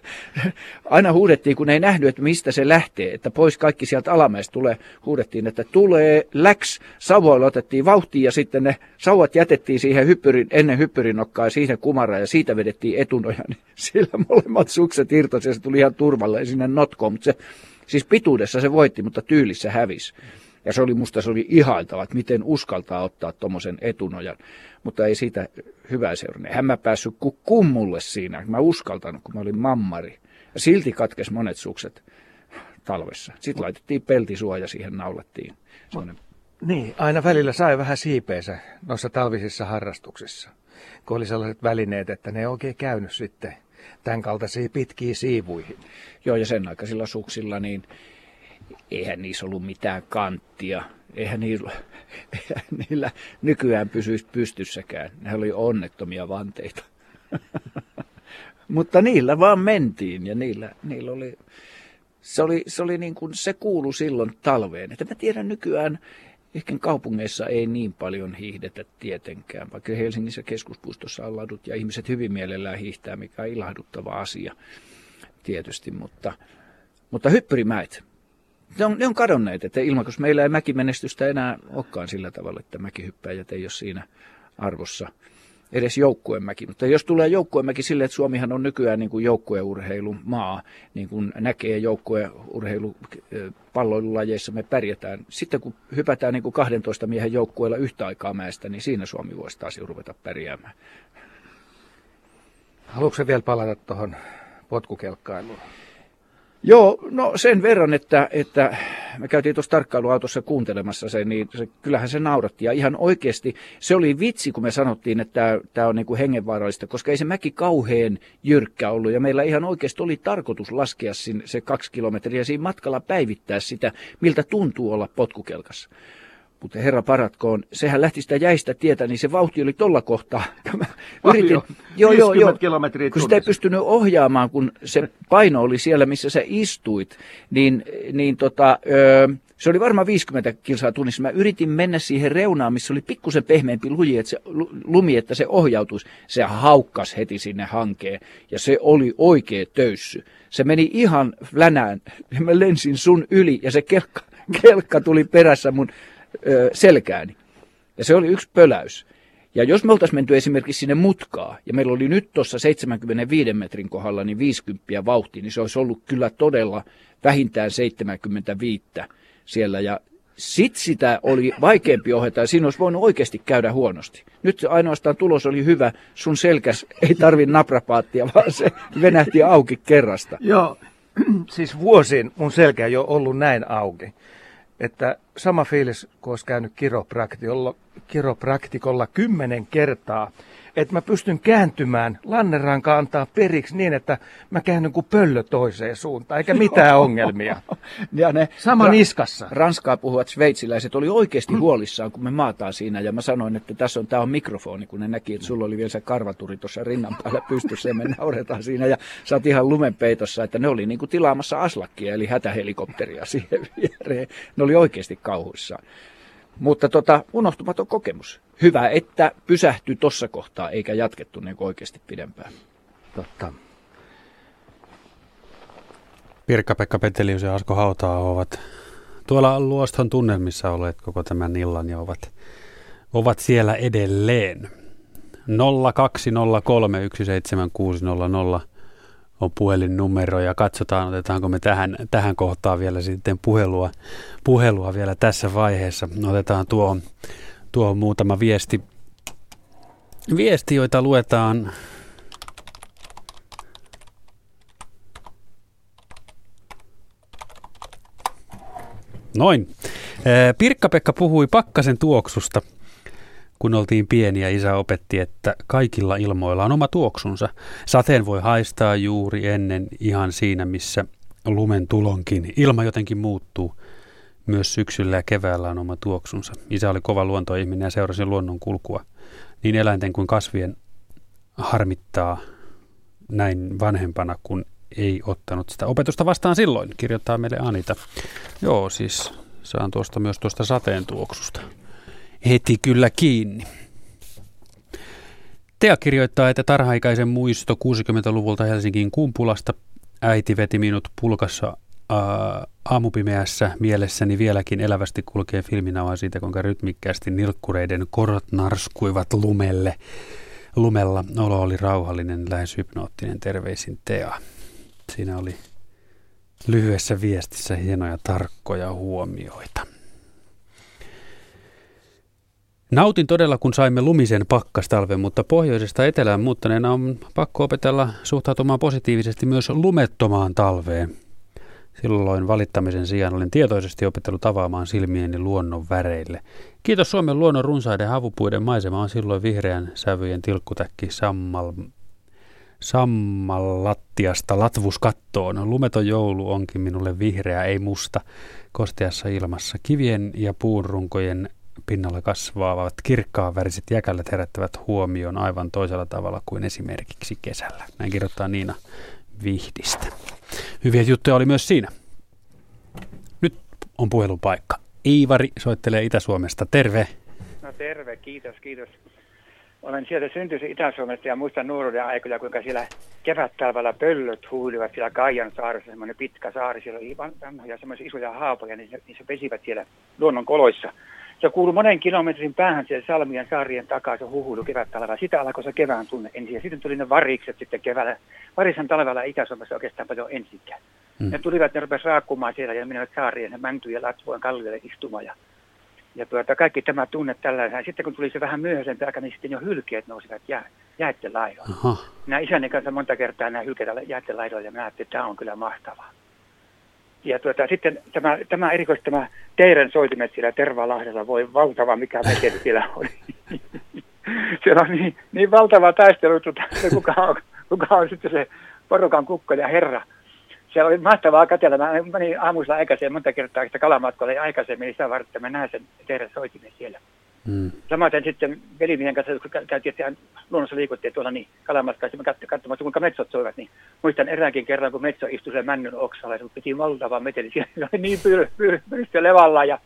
aina huudettiin, kun ei nähnyt, että mistä se lähtee, että pois kaikki sieltä alamäestä tulee, huudettiin, että tulee, läks, sauvoilla otettiin vauhtia ja sitten ne sauvat jätettiin siihen hyppyrin, ennen hyppyrin nokkaa ja siihen kumaraan ja siitä vedettiin etunoja, niin sillä molemmat sukset irtosi ja se tuli ihan turvalle sinne notkoon, mutta se Siis pituudessa se voitti, mutta tyylissä hävisi. Ja se oli musta se oli ihailtava, että miten uskaltaa ottaa tuommoisen etunojan. Mutta ei siitä hyvää seurannut. Hän mä päässyt kummulle siinä. Mä uskaltanut, kun mä olin mammari. Ja silti katkes monet sukset talvessa. Sitten laitettiin peltisuoja siihen, naulattiin. Sellainen... Niin, aina välillä sai vähän siipeensä noissa talvisissa harrastuksissa. Kun oli sellaiset välineet, että ne ei oikein käynyt sitten tämän kaltaisiin pitkiin siivuihin. Joo, ja sen aikaisilla suksilla, niin eihän niissä ollut mitään kanttia. Eihän niillä, eihän niillä nykyään pysyisi pystyssäkään. Ne oli onnettomia vanteita. Mutta niillä vaan mentiin ja niillä, niillä oli, se oli, se oli niin kuin, se kuulu silloin talveen. Että mä tiedän nykyään, ehkä kaupungeissa ei niin paljon hiihdetä tietenkään, vaikka Helsingissä keskuspuistossa on ladut ja ihmiset hyvin mielellään hiihtää, mikä on ilahduttava asia tietysti, mutta, mutta hyppyrimäet, ne on, ne on kadonneet, että ilman, koska meillä ei mäkimenestystä enää olekaan sillä tavalla, että mäkihyppäjät ei ole siinä arvossa. edes joukkuemäki. Mutta jos tulee joukkuemäki sille, että Suomihan on nykyään niin kuin joukkueurheilun maa, niin kuin näkee joukkueurheilu palloilulajeissa me pärjätään. Sitten kun hypätään niin kuin 12 miehen joukkueella yhtä aikaa mäestä, niin siinä Suomi voisi taas ruveta pärjäämään. Haluatko vielä palata tuohon potkukelkkailuun? Joo, no sen verran, että, että me käytiin tuossa tarkkailuautossa kuuntelemassa sen, niin se, kyllähän se nauratti. Ja ihan oikeasti se oli vitsi, kun me sanottiin, että tämä on niin kuin hengenvaarallista, koska ei se mäki kauhean jyrkkä ollut. Ja meillä ihan oikeasti oli tarkoitus laskea sinne se kaksi kilometriä siinä matkalla päivittää sitä, miltä tuntuu olla potkukelkassa. Mutta herra paratkoon, sehän lähti sitä jäistä tietä, niin se vauhti oli tolla kohtaa. Yritin, joo, joo, joo, kilometriä kun sitä ei pystynyt ohjaamaan, kun se paino oli siellä, missä sä istuit, niin, niin tota, öö, se oli varmaan 50 kilsaa tunnissa. Mä yritin mennä siihen reunaan, missä oli pikkusen pehmeämpi lumi, että se, lumi, että se ohjautuisi. Se haukkas heti sinne hankeen ja se oli oikea töyssy. Se meni ihan länään. Mä lensin sun yli ja se kelkka, kelkka tuli perässä mun selkääni. Ja se oli yksi pöläys. Ja jos me oltaisiin menty esimerkiksi sinne mutkaa, ja meillä oli nyt tuossa 75 metrin kohdalla niin 50 vauhtia, niin se olisi ollut kyllä todella vähintään 75 siellä. Ja sit sitä oli vaikeampi ohjata, ja siinä olisi voinut oikeasti käydä huonosti. Nyt ainoastaan tulos oli hyvä, sun selkäs ei tarvi naprapaattia, vaan se venähti auki kerrasta. Joo, siis vuosiin mun selkä ei ole ollut näin auki että sama fiilis, kun olisi käynyt kiropraktikolla, kiropraktikolla kymmenen kertaa että mä pystyn kääntymään, lanneranka antaa periksi niin, että mä käännyn kuin pöllö toiseen suuntaan, eikä mitään ongelmia. ja ne Sama ra- niskassa. Ranskaa puhuvat sveitsiläiset oli oikeasti mm. huolissaan, kun me maataan siinä, ja mä sanoin, että tässä on, tämä on mikrofoni, kun ne näki, että sulla oli vielä se karvaturi tuossa rinnan päällä pystyssä, ja me nauretaan siinä, ja sä oot ihan lumenpeitossa, että ne oli niin kuin tilaamassa aslakkia, eli hätähelikopteria siihen viereen. Ne oli oikeasti kauhuissaan. Mutta tota, unohtumaton kokemus. Hyvä, että pysähtyi tuossa kohtaa eikä jatkettu niin oikeasti pidempään. Totta. Pirkka-Pekka Petelius ja Asko Hautaa ovat tuolla Luoston tunnelmissa olleet koko tämän illan ja ovat, ovat siellä edelleen. 020317600 on puhelinnumero ja katsotaan, otetaanko me tähän, tähän kohtaan vielä sitten puhelua, puhelua vielä tässä vaiheessa. Otetaan tuo, tuo muutama viesti, viesti, joita luetaan Noin. Pirkka-Pekka puhui pakkasen tuoksusta – kun oltiin pieniä, isä opetti, että kaikilla ilmoilla on oma tuoksunsa. Sateen voi haistaa juuri ennen ihan siinä, missä lumen tulonkin. Ilma jotenkin muuttuu. Myös syksyllä ja keväällä on oma tuoksunsa. Isä oli kova luontoihminen ja seurasi luonnon kulkua. Niin eläinten kuin kasvien harmittaa näin vanhempana, kun ei ottanut sitä opetusta vastaan silloin, kirjoittaa meille Anita. Joo, siis saan tuosta myös tuosta sateen tuoksusta heti kyllä kiinni. Tea kirjoittaa, että tarhaikäisen muisto 60-luvulta Helsingin kumpulasta. Äiti veti minut pulkassa ää, aamupimeässä mielessäni vieläkin elävästi kulkee filminauha siitä, kuinka rytmikkäästi nilkkureiden korot narskuivat lumelle. Lumella olo oli rauhallinen, lähes hypnoottinen terveisin Tea. Siinä oli lyhyessä viestissä hienoja tarkkoja huomioita. Nautin todella, kun saimme lumisen pakkastalven, mutta pohjoisesta etelään muuttaneena on pakko opetella suhtautumaan positiivisesti myös lumettomaan talveen. Silloin valittamisen sijaan olen tietoisesti opetellut avaamaan silmieni luonnon väreille. Kiitos Suomen luonnon runsaiden havupuiden maisema on silloin vihreän sävyjen tilkkutäkki sammal, sammallattiasta latvuskattoon. Lumeton joulu onkin minulle vihreä, ei musta, kosteassa ilmassa. Kivien ja puunrunkojen pinnalla kasvaavat kirkkaanväriset jäkälät herättävät huomioon aivan toisella tavalla kuin esimerkiksi kesällä. Näin kirjoittaa Niina Vihdistä. Hyviä juttuja oli myös siinä. Nyt on puhelupaikka. Iivari soittelee Itä-Suomesta. Terve. No terve, kiitos, kiitos. Olen sieltä syntyisin Itä-Suomesta ja muistan nuoruuden aikoja, kuinka siellä kevät-talvella pöllöt huulivat siellä Kaijan saaressa, semmoinen pitkä saari. Siellä oli vanhoja semmoisia isoja haapoja, niin se, niin se pesivät siellä luonnon koloissa. Se kuului monen kilometrin päähän siellä Salmien saarien takaa, se huhuilu kevät talvella. Sitä alkoi se kevään tunne ensin. Ja sitten tuli ne varikset sitten keväällä. Varishan talvella Itä-Suomessa oikeastaan paljon ensinkään. Mm. Ne tulivat, ne rupesivat raakkumaan siellä ja menivät saarien ja mäntyjen latvojen kalliolle istumaan. Ja, ja tuota, kaikki tämä tunne tällainen. Sitten kun tuli se vähän myöhäisempi aika, niin sitten jo hylkeet nousivat jää, jäätten laidoille. Minä isäni kanssa monta kertaa nämä hylkeet jäätten laidoille ja minä ajattelin, että tämä on kyllä mahtavaa ja tuota, sitten tämä, tämä erikoisesti tämä teidän soitimet siellä Tervalahdella, voi valtava mikä meteli siellä oli. siellä on niin, niin valtava taistelu, tuota, kuka, on, kuka on sitten se porukan kukko ja herra. Siellä oli mahtavaa katella. Mä menin aamuisella aikaisemmin monta kertaa sitä kalamatkolle aikaisemmin, niin sitä varten, mä näen sen teidän soitimen siellä. Mm. Samaten sitten velimiehen kanssa, kun käytiin, että luonnossa liikuttiin tuolla niin kalamatkassa, me katsomassa, kuinka metsot soivat, niin muistan eräänkin kerran, kun metso istui sen männyn oksalla, ja se piti valtava meteli, siellä oli niin pyr, pyr, pyr, levalla, ja,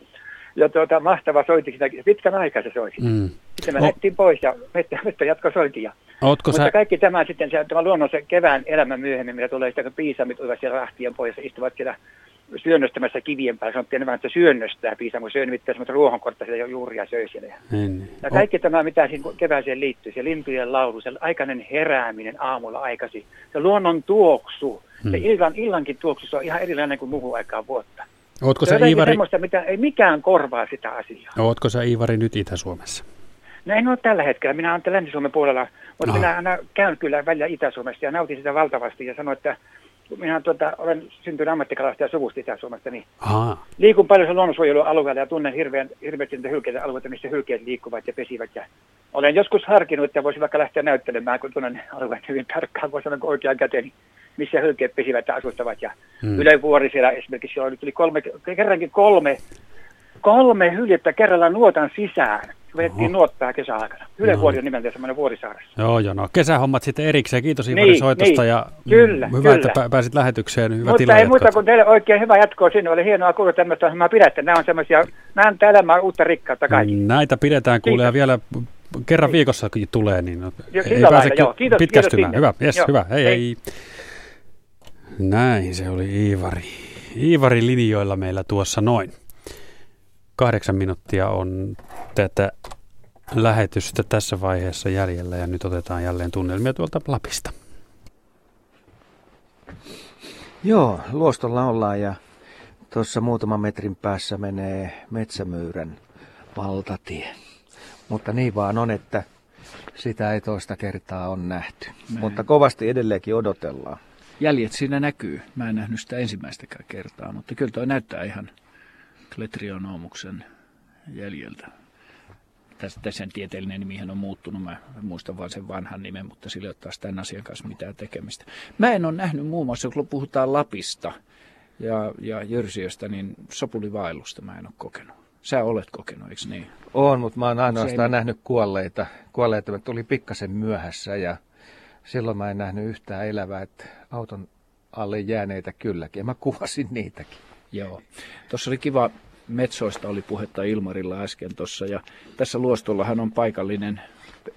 ja tuota, mahtava soiti sitä, pitkän aikaa se soiti. Mm. Sitten me o- lähdettiin pois, ja mettä, mettä jatkoi sointia. Ootko Mutta sä... kaikki tämä sitten, se, tämä luonnon se kevään elämä myöhemmin, mitä tulee sitä, kun piisamit olivat siellä rahtien pois, istuvat siellä syönnöstämässä kivien päällä. Sanottiin enemmän, että syönnöstää Piisamo. Syö nimittäin semmoista ruohonkortta siellä juuria söi siellä. Niin. Ja kaikki tämä, mitä siinä kevääseen liittyy, se limpujen laulu, se aikainen herääminen aamulla aikaisin, se luonnon tuoksu, hmm. se illan, illankin tuoksu, se on ihan erilainen kuin muuhun aikaan vuotta. Ootko sä Iivari... mitä ei mikään korvaa sitä asiaa. Ootko sä Iivari nyt Itä-Suomessa? No en ole tällä hetkellä. Minä olen Länsi-Suomen puolella, mutta no. minä aina käyn kyllä välillä Itä-Suomessa ja nautin sitä valtavasti ja sanoin, että minä tuota, olen syntynyt ammattikalastaja suvusta Itä-Suomesta, niin Aha. liikun paljon se luonnonsuojelualueella ja tunnen hirveän, hirveästi niitä hylkeitä alueita, missä hylkeet liikkuvat ja pesivät. Ja olen joskus harkinnut, että voisi vaikka lähteä näyttelemään, kun tunnen alueen hyvin tarkkaan, voi sanoa oikean käteen, missä hylkeet pesivät ja asustavat. Ja hmm. Yle Vuori siellä esimerkiksi, siellä oli kolme, kerrankin kolme, kolme hyljettä kerralla nuotan sisään vedettiin nuottaa kesäaikana. Yle vuori on nimeltä semmoinen vuorisaaressa. Joo, joo, no kesähommat sitten erikseen. Kiitos Ivari niin, soitosta niin. ja kyllä, hyvä, kyllä. että pääsit lähetykseen. Hyvä Mutta ei muuta kuin teille oikein hyvä jatkoa sinne. Oli hienoa kuulla tämmöistä ohjelmaa pidätte. Nämä on semmoisia, näen elämää uutta rikkautta kaikki. Näitä pidetään kuulee ja vielä kerran niin. viikossakin tulee, niin no, jo, ei pääse joo. Kiitos, pitkästymään. Kiitos hyvä, yes, joo. hyvä. Hei, hei. hei. Näin se oli Iivari. Iivari linjoilla meillä tuossa noin. Kahdeksan minuuttia on tätä lähetystä tässä vaiheessa jäljellä ja nyt otetaan jälleen tunnelmia tuolta Lapista. Joo, luostolla ollaan ja tuossa muutaman metrin päässä menee Metsämyyrän valtatie. Mutta niin vaan on, että sitä ei toista kertaa on nähty. Näin. Mutta kovasti edelleenkin odotellaan. Jäljet siinä näkyy. Mä en nähnyt sitä ensimmäistäkään kertaa, mutta kyllä tuo näyttää ihan kletrionoomuksen jäljeltä tästä sen tieteellinen nimihän on muuttunut, mä muistan vain sen vanhan nimen, mutta sillä ei ole taas tämän asian kanssa mitään tekemistä. Mä en ole nähnyt muun muassa, kun puhutaan Lapista ja, ja Jyrsiöstä, niin sopulivailusta mä en ole kokenut. Sä olet kokenut, eikö niin? On, mutta mä oon ainoastaan ei... nähnyt kuolleita. Kuolleita tuli pikkasen myöhässä ja silloin mä en nähnyt yhtään elävää, että auton alle jääneitä kylläkin. Ja mä kuvasin niitäkin. Joo. Tuossa oli kiva metsoista oli puhetta Ilmarilla äsken tuossa. Ja tässä luostollahan on paikallinen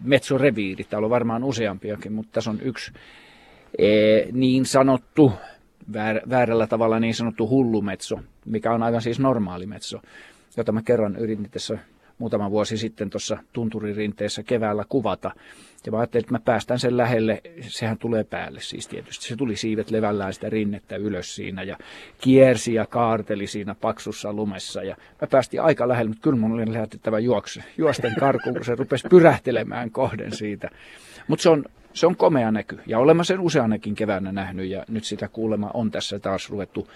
metsoreviiri. Täällä on varmaan useampiakin, mutta tässä on yksi ee, niin sanottu, väär, väärällä tavalla niin sanottu hullumetso, mikä on aivan siis normaali metso, jota mä kerran yritin tässä muutama vuosi sitten tuossa tunturirinteessä keväällä kuvata. Ja mä ajattelin, että mä päästän sen lähelle, sehän tulee päälle siis tietysti. Se tuli siivet levällään sitä rinnettä ylös siinä ja kiersi ja kaarteli siinä paksussa lumessa. Ja mä päästin aika lähelle, mutta kyllä mun oli lähdettävä juokse, juosten karkuun, kun se rupesi pyrähtelemään kohden siitä. Mutta se on, se on komea näky ja olemme sen useannekin keväänä nähnyt ja nyt sitä kuulema on tässä taas ruvettu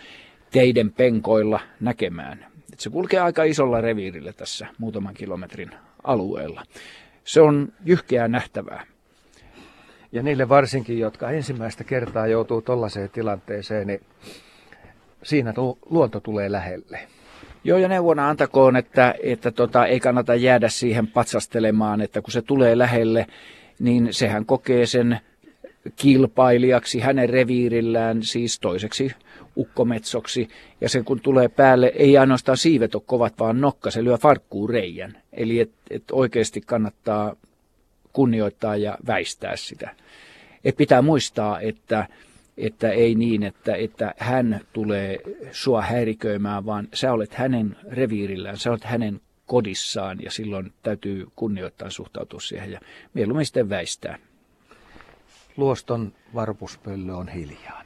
teiden penkoilla näkemään. Et se kulkee aika isolla reviirillä tässä muutaman kilometrin alueella. Se on jyhkeää nähtävää. Ja niille varsinkin, jotka ensimmäistä kertaa joutuu tuollaiseen tilanteeseen, niin siinä luonto tulee lähelle. Joo, ja neuvona antakoon, että, että tota, ei kannata jäädä siihen patsastelemaan, että kun se tulee lähelle, niin sehän kokee sen kilpailijaksi hänen reviirillään, siis toiseksi ukkometsoksi. Ja se kun tulee päälle, ei ainoastaan siivet ole kovat, vaan nokka, se lyö farkkuun reijän. Eli et, et oikeasti kannattaa kunnioittaa ja väistää sitä. Et pitää muistaa, että, että ei niin, että, että hän tulee sua häiriköimään, vaan sä olet hänen reviirillään, sä olet hänen kodissaan ja silloin täytyy kunnioittaa suhtautua siihen ja mieluummin sitten väistää. Luoston varpuspöllö on hiljaa.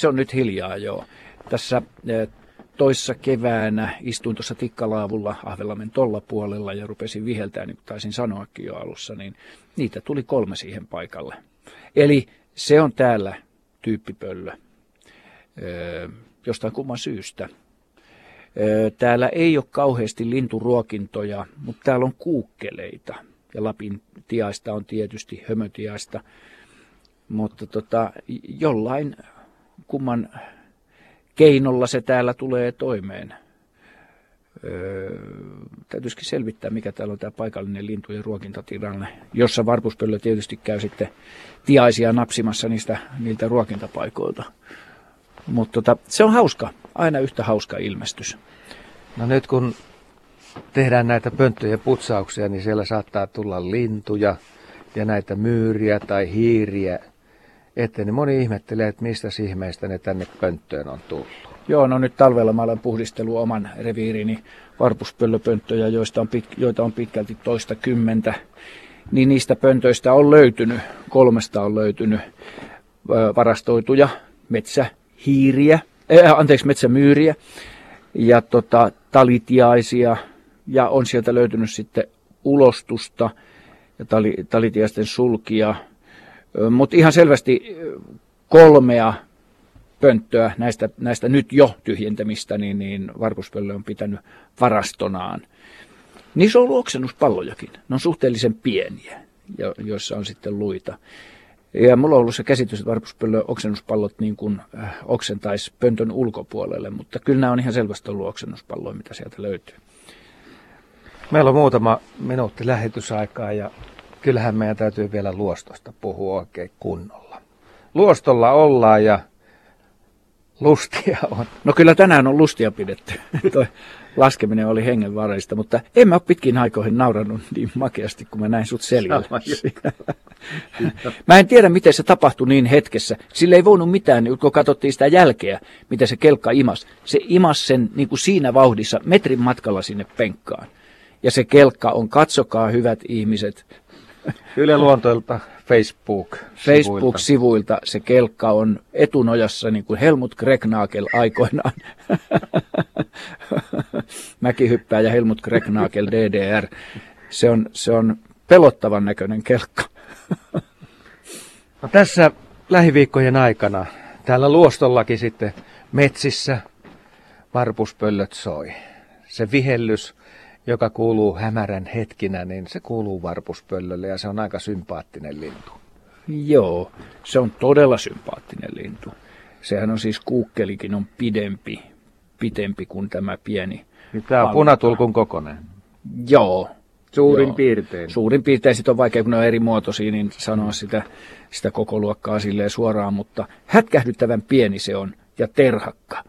Se on nyt hiljaa, joo. Tässä eh, toissa keväänä istuin tuossa tikkalaavulla Ahvelamen tolla puolella ja rupesin viheltää, niin kuin taisin sanoakin jo alussa, niin niitä tuli kolme siihen paikalle. Eli se on täällä tyyppipöllö öö, jostain kumman syystä. Öö, täällä ei ole kauheasti linturuokintoja, mutta täällä on kuukkeleita. Ja Lapin tiaista on tietysti hömötiaista. Mutta tota, jollain kumman keinolla se täällä tulee toimeen. Öö, täytyisikin selvittää, mikä täällä on tämä paikallinen lintujen ruokintatilanne, jossa varpuspöllö tietysti käy sitten tiaisia napsimassa niistä, niiltä ruokintapaikoilta. Mutta tota, se on hauska, aina yhtä hauska ilmestys. No nyt kun tehdään näitä pönttöjen putsauksia, niin siellä saattaa tulla lintuja ja näitä myyriä tai hiiriä eteen. Niin moni ihmettelee, että mistä ihmeistä ne tänne pönttöön on tullut. Joo, no nyt talvella mä olen puhdistellut oman reviirini varpuspöllöpönttöjä, joista on pit, joita on pitkälti toista kymmentä. Niin niistä pöntöistä on löytynyt, kolmesta on löytynyt varastoituja metsähiiriä, äh, anteeksi metsämyyriä ja tota, talitiaisia ja on sieltä löytynyt sitten ulostusta ja tali, talitiaisten sulkia. Mutta ihan selvästi kolmea pönttöä näistä, näistä nyt jo tyhjentämistä, niin, niin varpuspöllö on pitänyt varastonaan. Niissä on ollut oksennuspallojakin. Ne on suhteellisen pieniä, joissa on sitten luita. Ja mulla on ollut se käsitys, että varpuspöllö oksennuspallot niin kuin äh, oksentaisi pöntön ulkopuolelle, mutta kyllä nämä on ihan selvästi ollut oksennuspalloja, mitä sieltä löytyy. Meillä on muutama minuutti lähetysaikaa ja kyllähän meidän täytyy vielä luostosta puhua oikein kunnolla. Luostolla ollaan ja lustia on. No kyllä tänään on lustia pidetty. Toi laskeminen oli hengenvaraista, mutta en mä ole pitkin aikoihin naurannut niin makeasti, kun mä näin sut seljällä. mä en tiedä, miten se tapahtui niin hetkessä. Sillä ei voinut mitään, kun katsottiin sitä jälkeä, miten se kelkka imas. Se imas sen niin kuin siinä vauhdissa metrin matkalla sinne penkkaan. Ja se kelkka on, katsokaa hyvät ihmiset. Yle Luontoilta Facebook. Facebook-sivuilta se kelkka on etunojassa niin kuin Helmut Kreknagel aikoinaan. Mäkihyppää ja Helmut Kreknagel DDR. Se on, se on pelottavan näköinen kelkka. no tässä lähiviikkojen aikana täällä Luostollakin sitten metsissä varpuspöllöt soi. Se vihellys joka kuuluu hämärän hetkinä, niin se kuuluu varpuspöllölle ja se on aika sympaattinen lintu. Joo, se on todella sympaattinen lintu. Sehän on siis kuukkelikin on pidempi, pitempi kuin tämä pieni. Niin tämä on punatulkun kokonen. Joo. Suurin Joo. piirtein. Suurin piirtein sitten on vaikea, kun ne on eri muotoisia, niin sanoa sitä, sitä koko luokkaa silleen suoraan, mutta hätkähdyttävän pieni se on ja terhakka.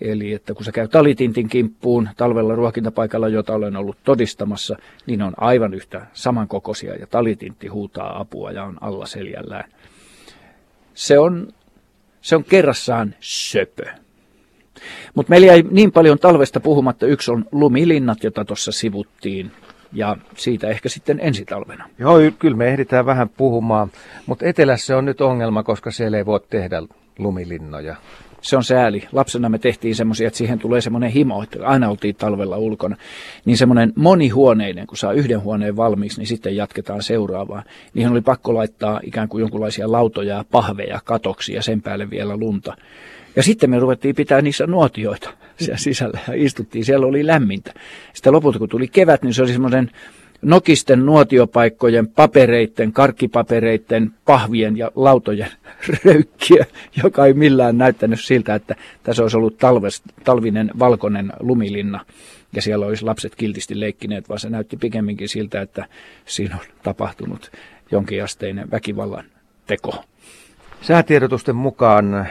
Eli että kun se käy talitintin kimppuun talvella ruokintapaikalla, jota olen ollut todistamassa, niin on aivan yhtä samankokoisia ja talitintti huutaa apua ja on alla seljällään. Se on, se on kerrassaan söpö. Mutta meillä ei niin paljon talvesta puhumatta. Yksi on lumilinnat, jota tuossa sivuttiin. Ja siitä ehkä sitten ensi talvena. Joo, kyllä me ehditään vähän puhumaan. Mutta etelässä on nyt ongelma, koska siellä ei voi tehdä lumilinnoja se on sääli. Lapsena me tehtiin semmoisia, että siihen tulee semmoinen himo, että aina oltiin talvella ulkona. Niin semmoinen monihuoneinen, kun saa yhden huoneen valmiiksi, niin sitten jatketaan seuraavaa. Niihin oli pakko laittaa ikään kuin jonkinlaisia lautoja ja pahveja katoksi ja sen päälle vielä lunta. Ja sitten me ruvettiin pitää niissä nuotioita siellä sisällä ja istuttiin. Siellä oli lämmintä. Sitten lopulta kun tuli kevät, niin se oli semmoinen nokisten nuotiopaikkojen, papereiden, karkkipapereiden, pahvien ja lautojen röykkiä, joka ei millään näyttänyt siltä, että tässä olisi ollut talves, talvinen valkoinen lumilinna ja siellä olisi lapset kiltisti leikkineet, vaan se näytti pikemminkin siltä, että siinä on tapahtunut jonkinasteinen väkivallan teko. Säätiedotusten mukaan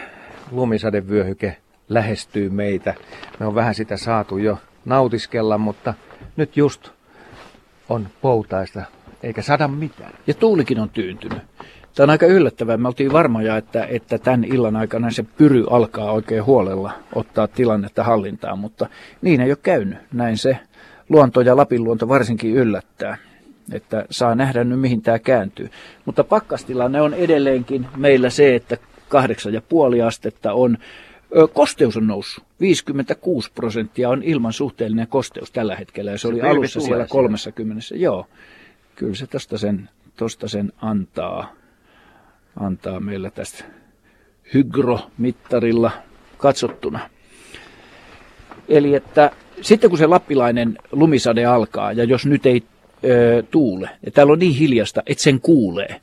lumisadevyöhyke lähestyy meitä. Me on vähän sitä saatu jo nautiskella, mutta nyt just on poutaista, eikä sada mitään. Ja tuulikin on tyyntynyt. Tämä on aika yllättävää. Me oltiin varmoja, että, että tämän illan aikana se pyry alkaa oikein huolella ottaa tilannetta hallintaan, mutta niin ei ole käynyt. Näin se luonto ja Lapin luonto varsinkin yllättää. Että saa nähdä nyt mihin tämä kääntyy. Mutta pakkastilanne on edelleenkin meillä se, että 8,5 astetta on Kosteus on noussut. 56 prosenttia on ilman suhteellinen kosteus tällä hetkellä. Ja se, se oli alussa siellä 30. Siellä. Joo, kyllä se tosta sen, tosta sen antaa, antaa meillä tästä hygromittarilla katsottuna. Eli että sitten kun se lappilainen lumisade alkaa, ja jos nyt ei ö, tuule, ja täällä on niin hiljasta, että sen kuulee,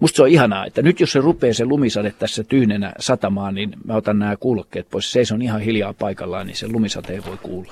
Musta se on ihanaa, että nyt jos se rupeaa se lumisade tässä tyynenä satamaan, niin mä otan nämä kuulokkeet pois. On ihan hiljaa paikallaan, niin se lumisate ei voi kuulla.